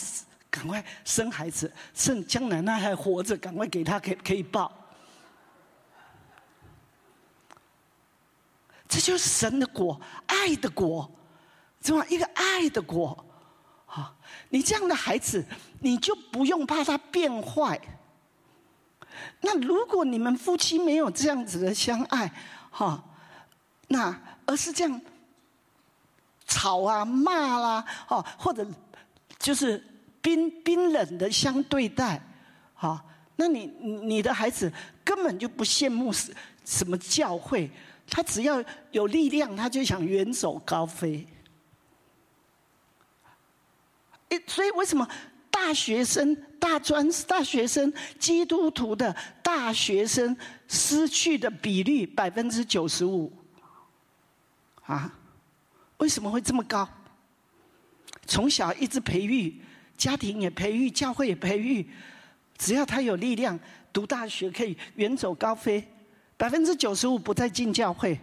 赶快生孩子，趁江奶奶还活着，赶快给他可可以抱。这就是神的国，爱的国。怎么？一个爱的国，哈！你这样的孩子，你就不用怕他变坏。那如果你们夫妻没有这样子的相爱，哈，那而是这样吵啊、骂啦，哦，或者就是冰冰冷的相对待，哈，那你你的孩子根本就不羡慕什什么教会，他只要有力量，他就想远走高飞。所以为什么大学生、大专、大学生、基督徒的大学生失去的比率百分之九十五？啊，为什么会这么高？从小一直培育，家庭也培育，教会也培育，只要他有力量，读大学可以远走高飞。百分之九十五不再进教会，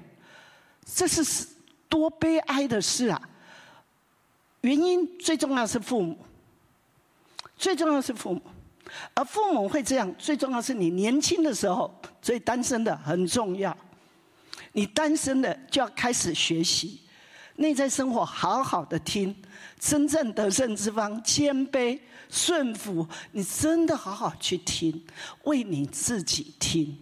这是多悲哀的事啊！原因最重要是父母，最重要是父母，而父母会这样，最重要是你年轻的时候，所以单身的很重要。你单身的就要开始学习内在生活，好好的听，真正得胜之方，谦卑顺服，你真的好好去听，为你自己听，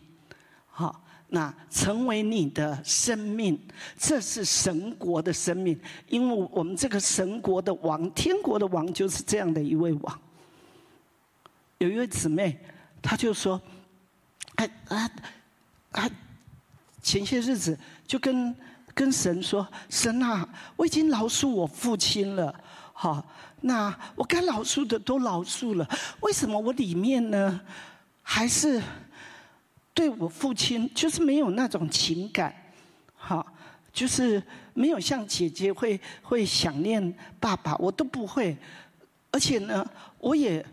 那成为你的生命，这是神国的生命，因为我们这个神国的王，天国的王就是这样的一位王。有一位姊妹，她就说：“哎啊啊，前些日子就跟跟神说，神啊，我已经饶恕我父亲了，好，那我该饶恕的都饶恕了，为什么我里面呢，还是？”对我父亲就是没有那种情感，好，就是没有像姐姐会会想念爸爸，我都不会，而且呢，我也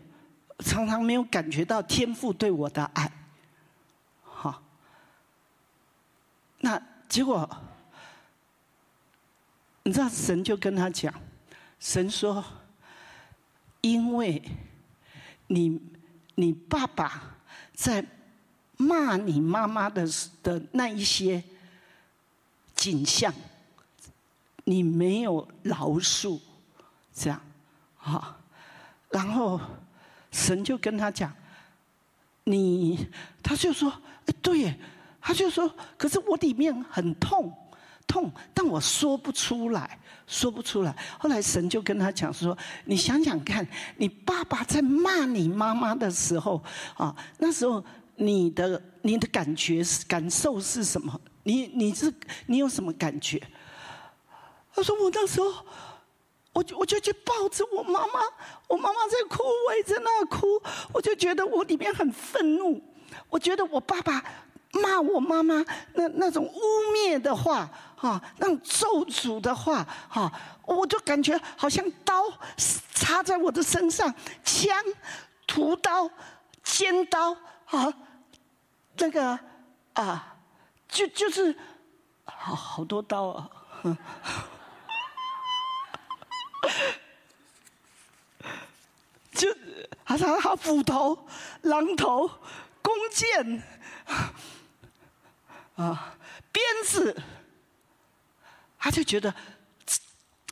常常没有感觉到天父对我的爱，好，那结果，你知道神就跟他讲，神说，因为你你爸爸在。骂你妈妈的的那一些景象，你没有饶恕，这样，好，然后神就跟他讲，你，他就说，对，他就说，可是我里面很痛，痛，但我说不出来，说不出来。后来神就跟他讲说，你想想看，你爸爸在骂你妈妈的时候，啊，那时候。你的你的感觉是感受是什么？你你是你有什么感觉？他说我那时候，我我就去抱着我妈妈，我妈妈在哭，我也在那哭，我就觉得我里面很愤怒，我觉得我爸爸骂我妈妈那那种污蔑的话，哈，那种咒诅的话，哈，我就感觉好像刀插在我的身上，枪、屠刀、尖刀。啊，那个啊，就就是好好多刀啊，就还他他斧头、榔头、弓箭啊、鞭子，他就觉得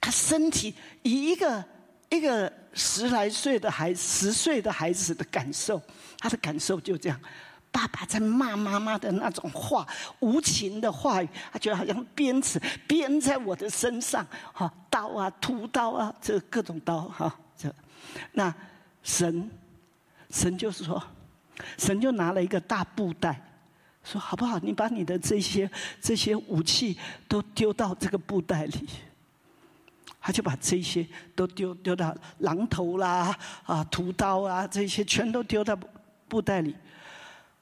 他身体以一个一个十来岁的孩子、十岁的孩子的感受。他的感受就这样，爸爸在骂妈妈的那种话，无情的话语，他觉得好像鞭子鞭在我的身上，哈，刀啊，屠刀啊，这各种刀，哈，这，那神，神就是说，神就拿了一个大布袋，说好不好？你把你的这些这些武器都丢到这个布袋里，他就把这些都丢丢到榔头啦，啊，屠刀啊，这些全都丢到布袋里。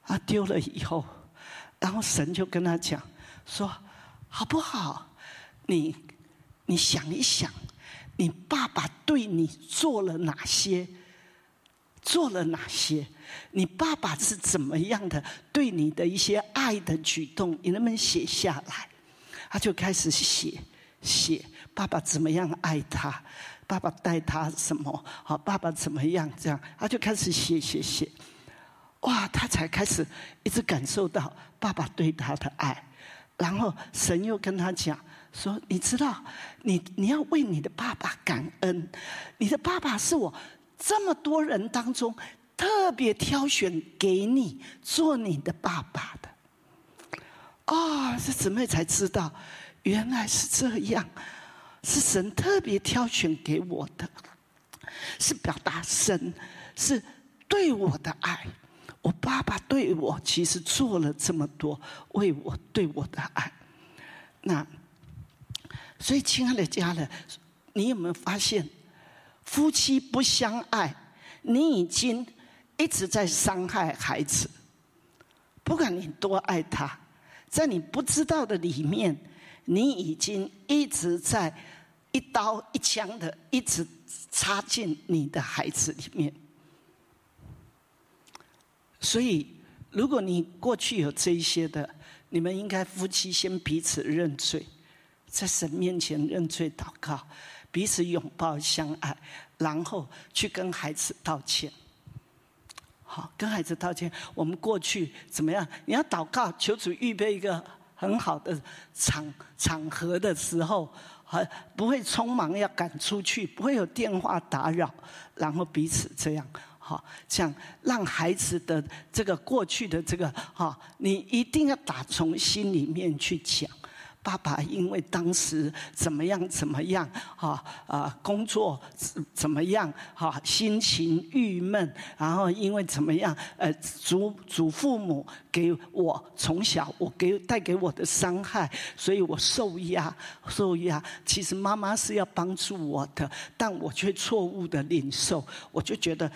他丢了以后，然后神就跟他讲说：“好不好？你你想一想，你爸爸对你做了哪些？做了哪些？你爸爸是怎么样的对你的一些爱的举动？你能不能写下来？”他就开始写写爸爸怎么样爱他，爸爸带他什么？好，爸爸怎么样？这样他就开始写写写。哇，他才开始一直感受到爸爸对他的爱，然后神又跟他讲说：“你知道，你你要为你的爸爸感恩，你的爸爸是我这么多人当中特别挑选给你做你的爸爸的。”啊，这姊妹才知道，原来是这样，是神特别挑选给我的，是表达神是对我的爱。我爸爸对我其实做了这么多，为我对我的爱。那，所以亲爱的家人，你有没有发现，夫妻不相爱，你已经一直在伤害孩子。不管你多爱他，在你不知道的里面，你已经一直在一刀一枪的一直插进你的孩子里面。所以，如果你过去有这一些的，你们应该夫妻先彼此认罪，在神面前认罪祷告，彼此拥抱相爱，然后去跟孩子道歉。好，跟孩子道歉。我们过去怎么样？你要祷告，求主预备一个很好的场场合的时候，还不会匆忙要赶出去，不会有电话打扰，然后彼此这样。好，这样让孩子的这个过去的这个哈，你一定要打从心里面去讲。爸爸因为当时怎么样怎么样哈啊工作怎么样哈心情郁闷，然后因为怎么样呃祖祖父母给我从小我给带给我的伤害，所以我受压受压。其实妈妈是要帮助我的，但我却错误的领受，我就觉得。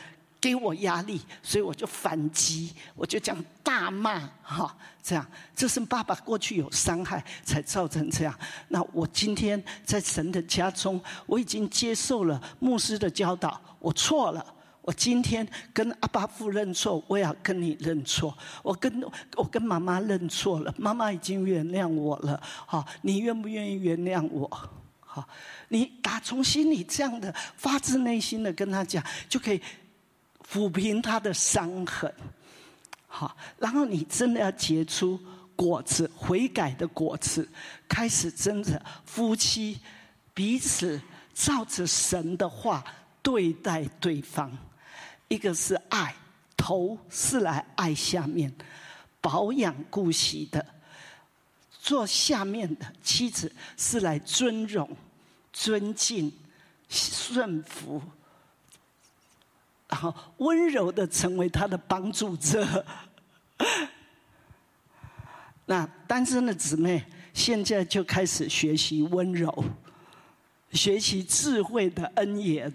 给我压力，所以我就反击，我就讲大骂，哈，这样，这是爸爸过去有伤害才造成这样。那我今天在神的家中，我已经接受了牧师的教导，我错了。我今天跟阿爸父认错，我也要跟你认错。我跟我跟妈妈认错了，妈妈已经原谅我了，好，你愿不愿意原谅我？好，你打从心里这样的发自内心的跟他讲，就可以。抚平他的伤痕，好，然后你真的要结出果子，悔改的果子，开始真的夫妻彼此照着神的话对待对方。一个是爱，头是来爱下面，保养顾惜的；做下面的妻子是来尊荣、尊敬、顺服。然后温柔的成为他的帮助者。那单身的姊妹现在就开始学习温柔，学习智慧的恩言。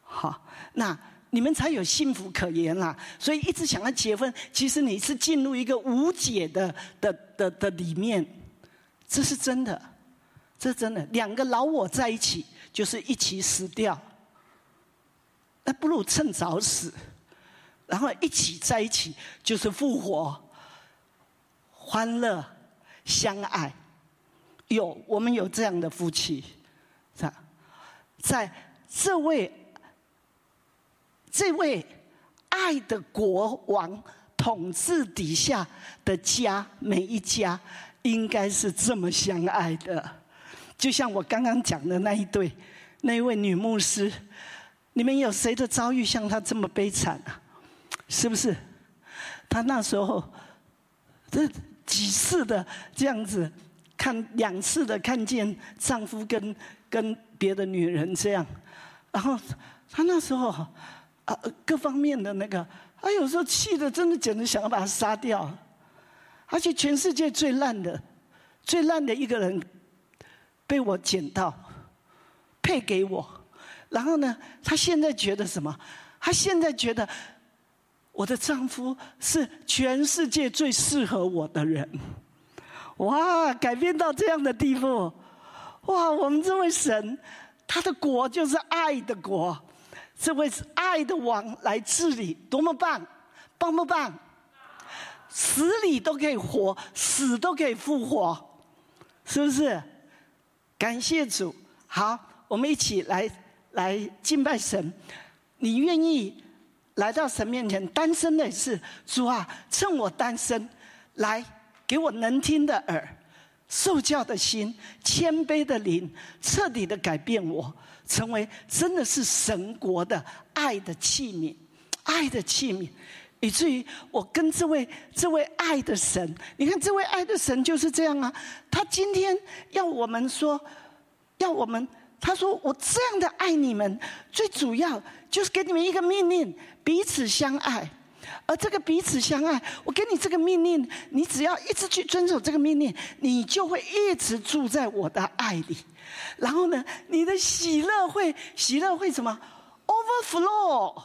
好，那你们才有幸福可言啦。所以一直想要结婚，其实你是进入一个无解的的的的里面，这是真的，这真的。两个老我在一起，就是一起死掉。那不如趁早死，然后一起在一起，就是复活、欢乐、相爱。有我们有这样的夫妻，在在这位这位爱的国王统治底下的家，每一家应该是这么相爱的。就像我刚刚讲的那一对，那一位女牧师。你们有谁的遭遇像他这么悲惨啊？是不是？她那时候这几次的这样子看两次的看见丈夫跟跟别的女人这样，然后她那时候啊各方面的那个，她有时候气的真的简直想要把他杀掉，而且全世界最烂的最烂的一个人被我捡到配给我。然后呢？她现在觉得什么？她现在觉得我的丈夫是全世界最适合我的人。哇！改变到这样的地步，哇！我们这位神，他的国就是爱的国，这位是爱的王来治理，多么棒！棒不棒？死里都可以活，死都可以复活，是不是？感谢主！好，我们一起来。来敬拜神，你愿意来到神面前？单身的是主啊，趁我单身，来给我能听的耳，受教的心，谦卑的灵，彻底的改变我，成为真的是神国的爱的器皿，爱的器皿，以至于我跟这位这位爱的神，你看这位爱的神就是这样啊，他今天要我们说，要我们。他说：“我这样的爱你们，最主要就是给你们一个命令：彼此相爱。而这个彼此相爱，我给你这个命令，你只要一直去遵守这个命令，你就会一直住在我的爱里。然后呢，你的喜乐会喜乐会什么？overflow。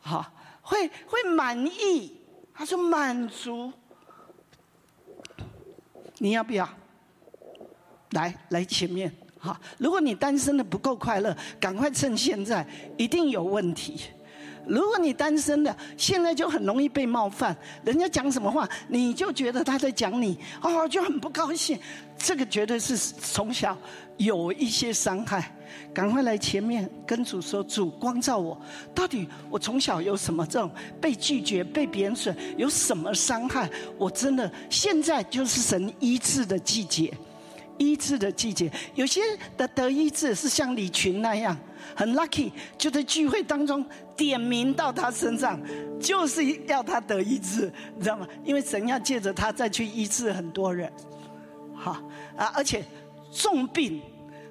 好，会会满意。他说满足。你要不要？”来，来前面，好。如果你单身的不够快乐，赶快趁现在，一定有问题。如果你单身的，现在就很容易被冒犯，人家讲什么话，你就觉得他在讲你，哦，就很不高兴。这个绝对是从小有一些伤害。赶快来前面跟主说，主光照我，到底我从小有什么这种被拒绝、被贬损，有什么伤害？我真的现在就是神医治的季节。医治的季节，有些的得医治是像李群那样很 lucky，就在聚会当中点名到他身上，就是要他得医治，你知道吗？因为神要借着他再去医治很多人，好啊，而且重病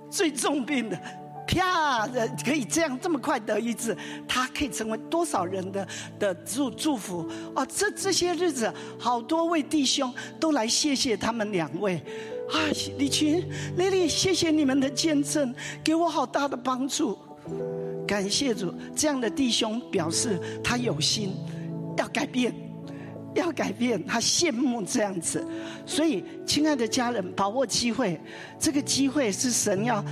最重病的，啪的可以这样这么快得医治，他可以成为多少人的的祝祝福啊！这这些日子，好多位弟兄都来谢谢他们两位。啊，李群、丽丽，谢谢你们的见证，给我好大的帮助。感谢主，这样的弟兄表示他有心要改变，要改变，他羡慕这样子。所以，亲爱的家人，把握机会，这个机会是神要。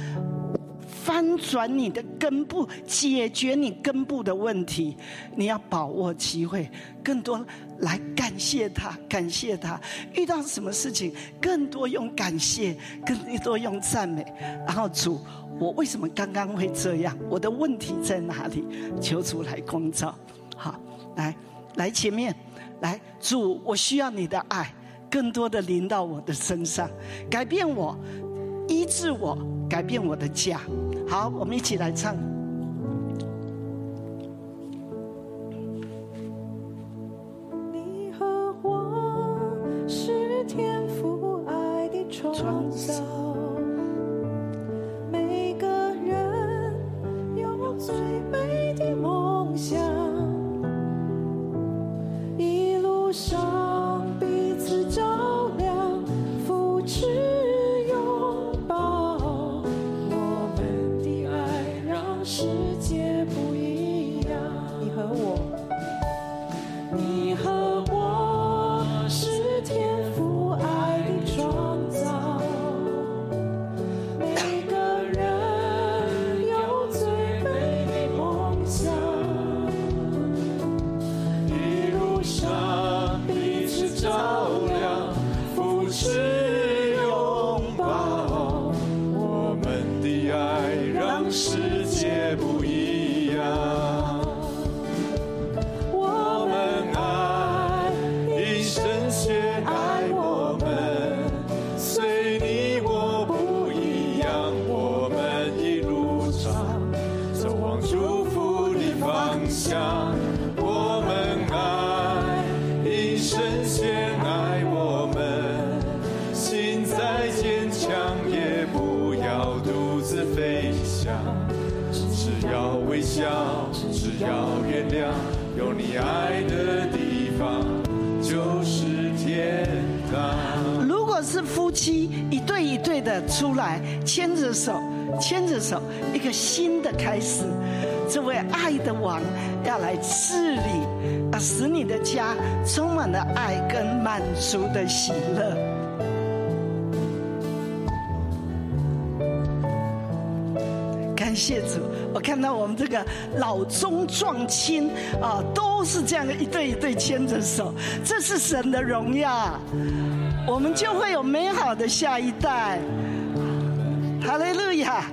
翻转你的根部，解决你根部的问题，你要把握机会，更多来感谢他，感谢他。遇到什么事情，更多用感谢，更多用赞美。然后主，我为什么刚刚会这样？我的问题在哪里？求主来光照。好，来，来前面，来主，我需要你的爱，更多的临到我的身上，改变我。医治我，改变我的家。好，我们一起来唱。叔的喜乐，感谢主，我看到我们这个老中壮青啊，都是这样的一对一对牵着手，这是神的荣耀，我们就会有美好的下一代。哈利路亚。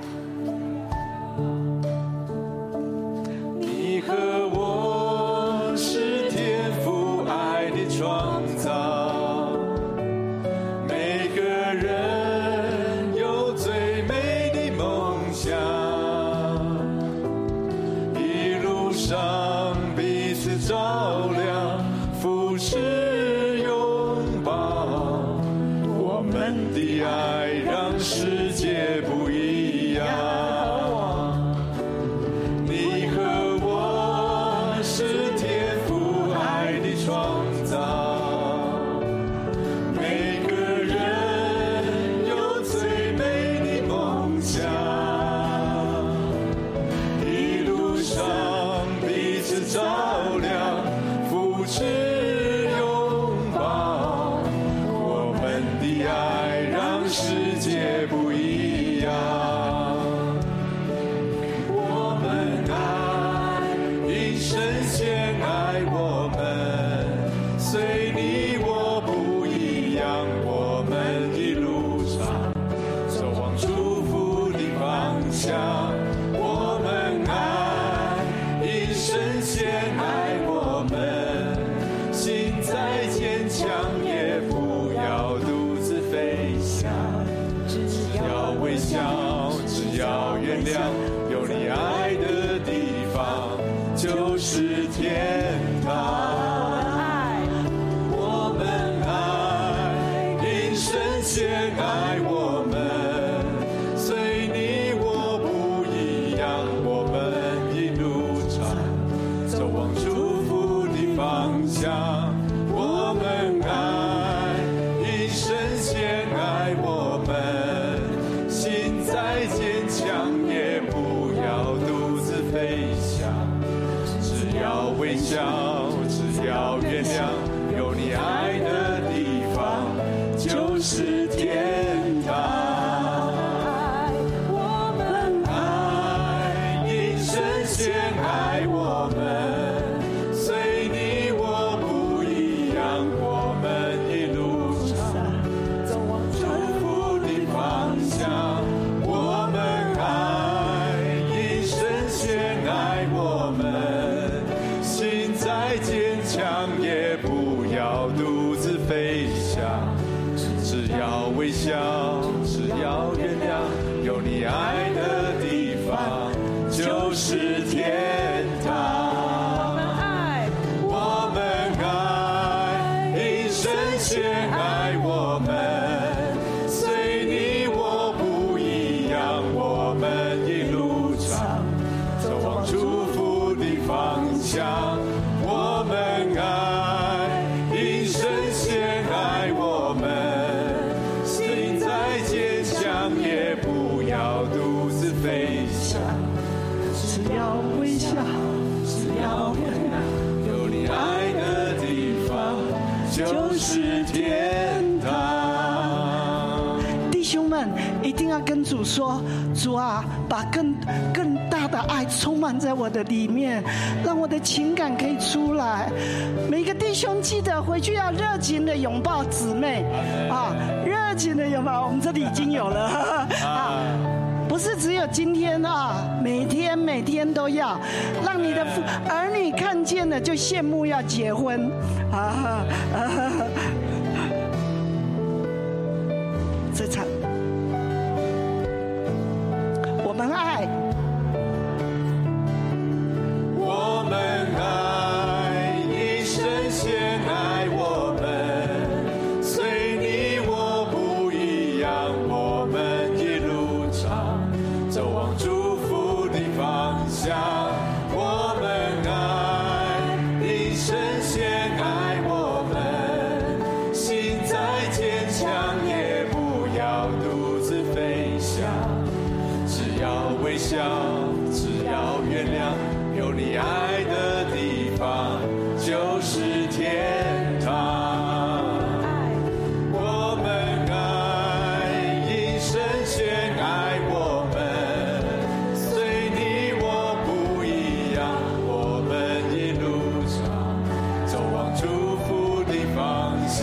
的里面，让我的情感可以出来。每个弟兄记得回去要热情的拥抱姊妹，啊，热情的拥抱，我们这里已经有了。啊不是只有今天啊，每天每天都要，让你的儿女看见了就羡慕要结婚，啊。啊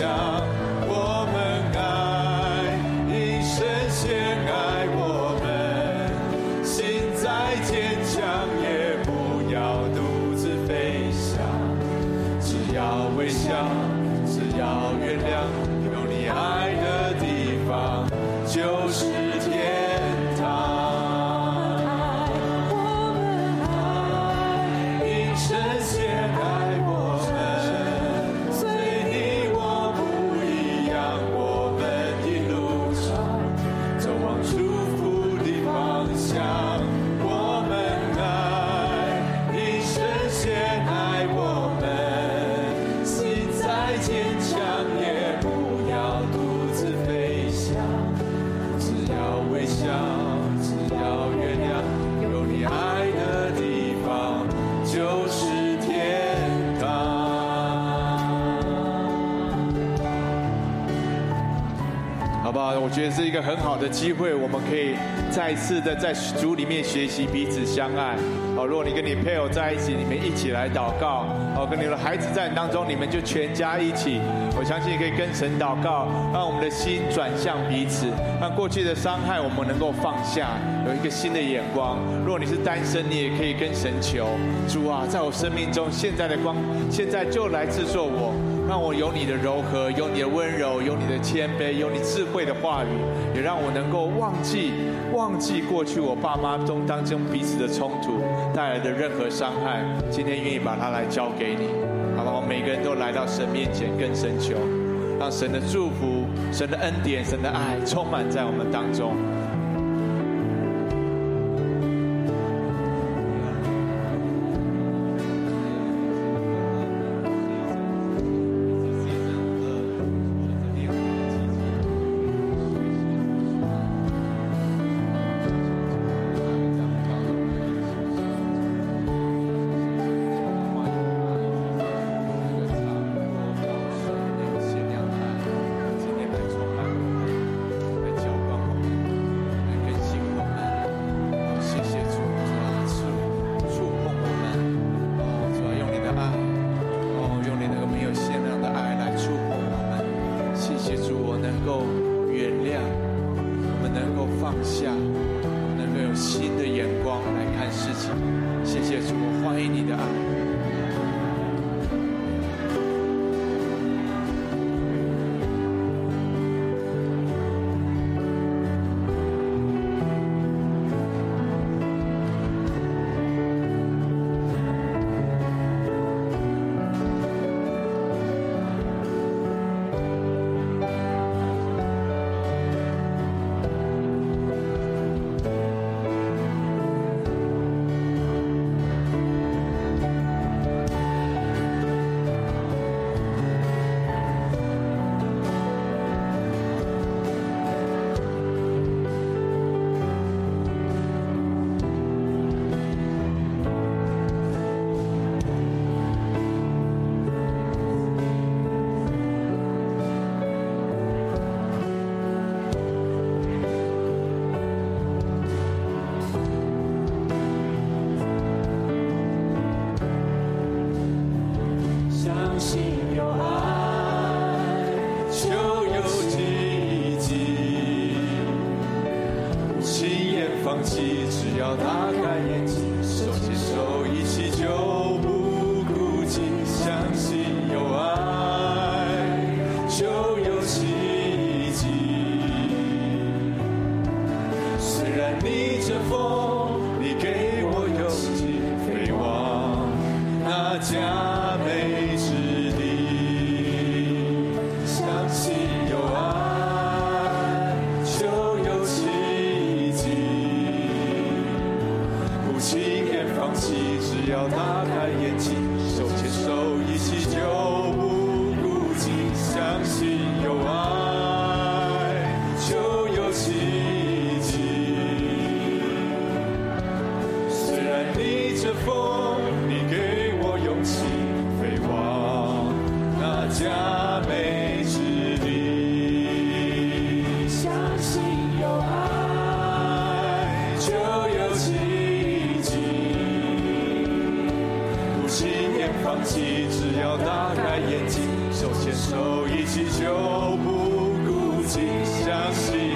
方一个很好的机会，我们可以再次的在主里面学习彼此相爱。哦，如果你跟你配偶在一起，你们一起来祷告。哦，跟你的孩子在当中，你们就全家一起。我相信可以跟神祷告，让我们的心转向彼此，让过去的伤害我们能够放下，有一个新的眼光。如果你是单身，你也可以跟神求主啊，在我生命中现在的光，现在就来制作我。让我有你的柔和，有你的温柔，有你的谦卑，有你智慧的话语，也让我能够忘记忘记过去我爸妈中当中彼此的冲突带来的任何伤害。今天愿意把它来交给你，好不好？每个人都来到神面前跟神求，让神的祝福、神的恩典、神的爱充满在我们当中。起，只要打开眼睛。手牵手一起就不孤寂，相信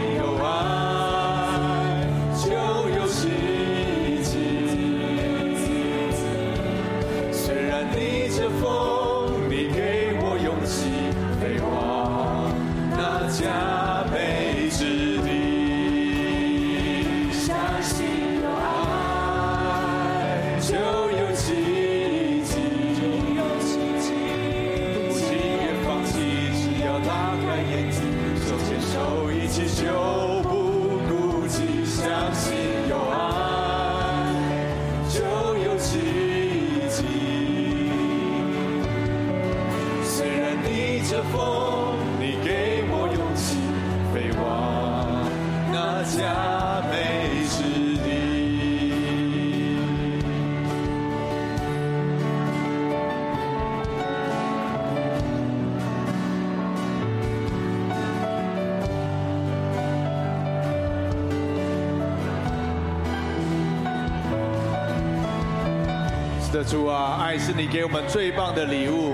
主啊，爱是你给我们最棒的礼物。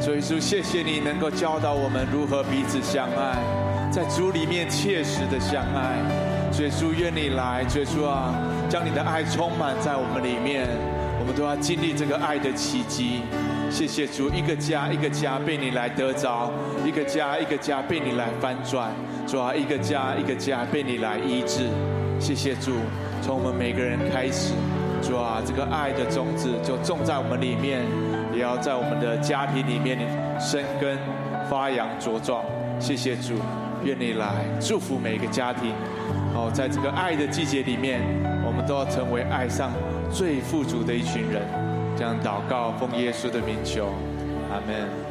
主耶稣，谢谢你能够教导我们如何彼此相爱，在主里面切实的相爱。所以主，愿你来，主耶稣啊，将你的爱充满在我们里面，我们都要经历这个爱的奇迹。谢谢主，一个家一个家被你来得着，一个家一个家被你来翻转，主啊，一个家一个家被你来医治。谢谢主，从我们每个人开始。主啊，这个爱的种子就种在我们里面，也要在我们的家庭里面生根、发扬、茁壮。谢谢主，愿你来祝福每一个家庭。哦，在这个爱的季节里面，我们都要成为爱上最富足的一群人。这样祷告，奉耶稣的名求，阿门。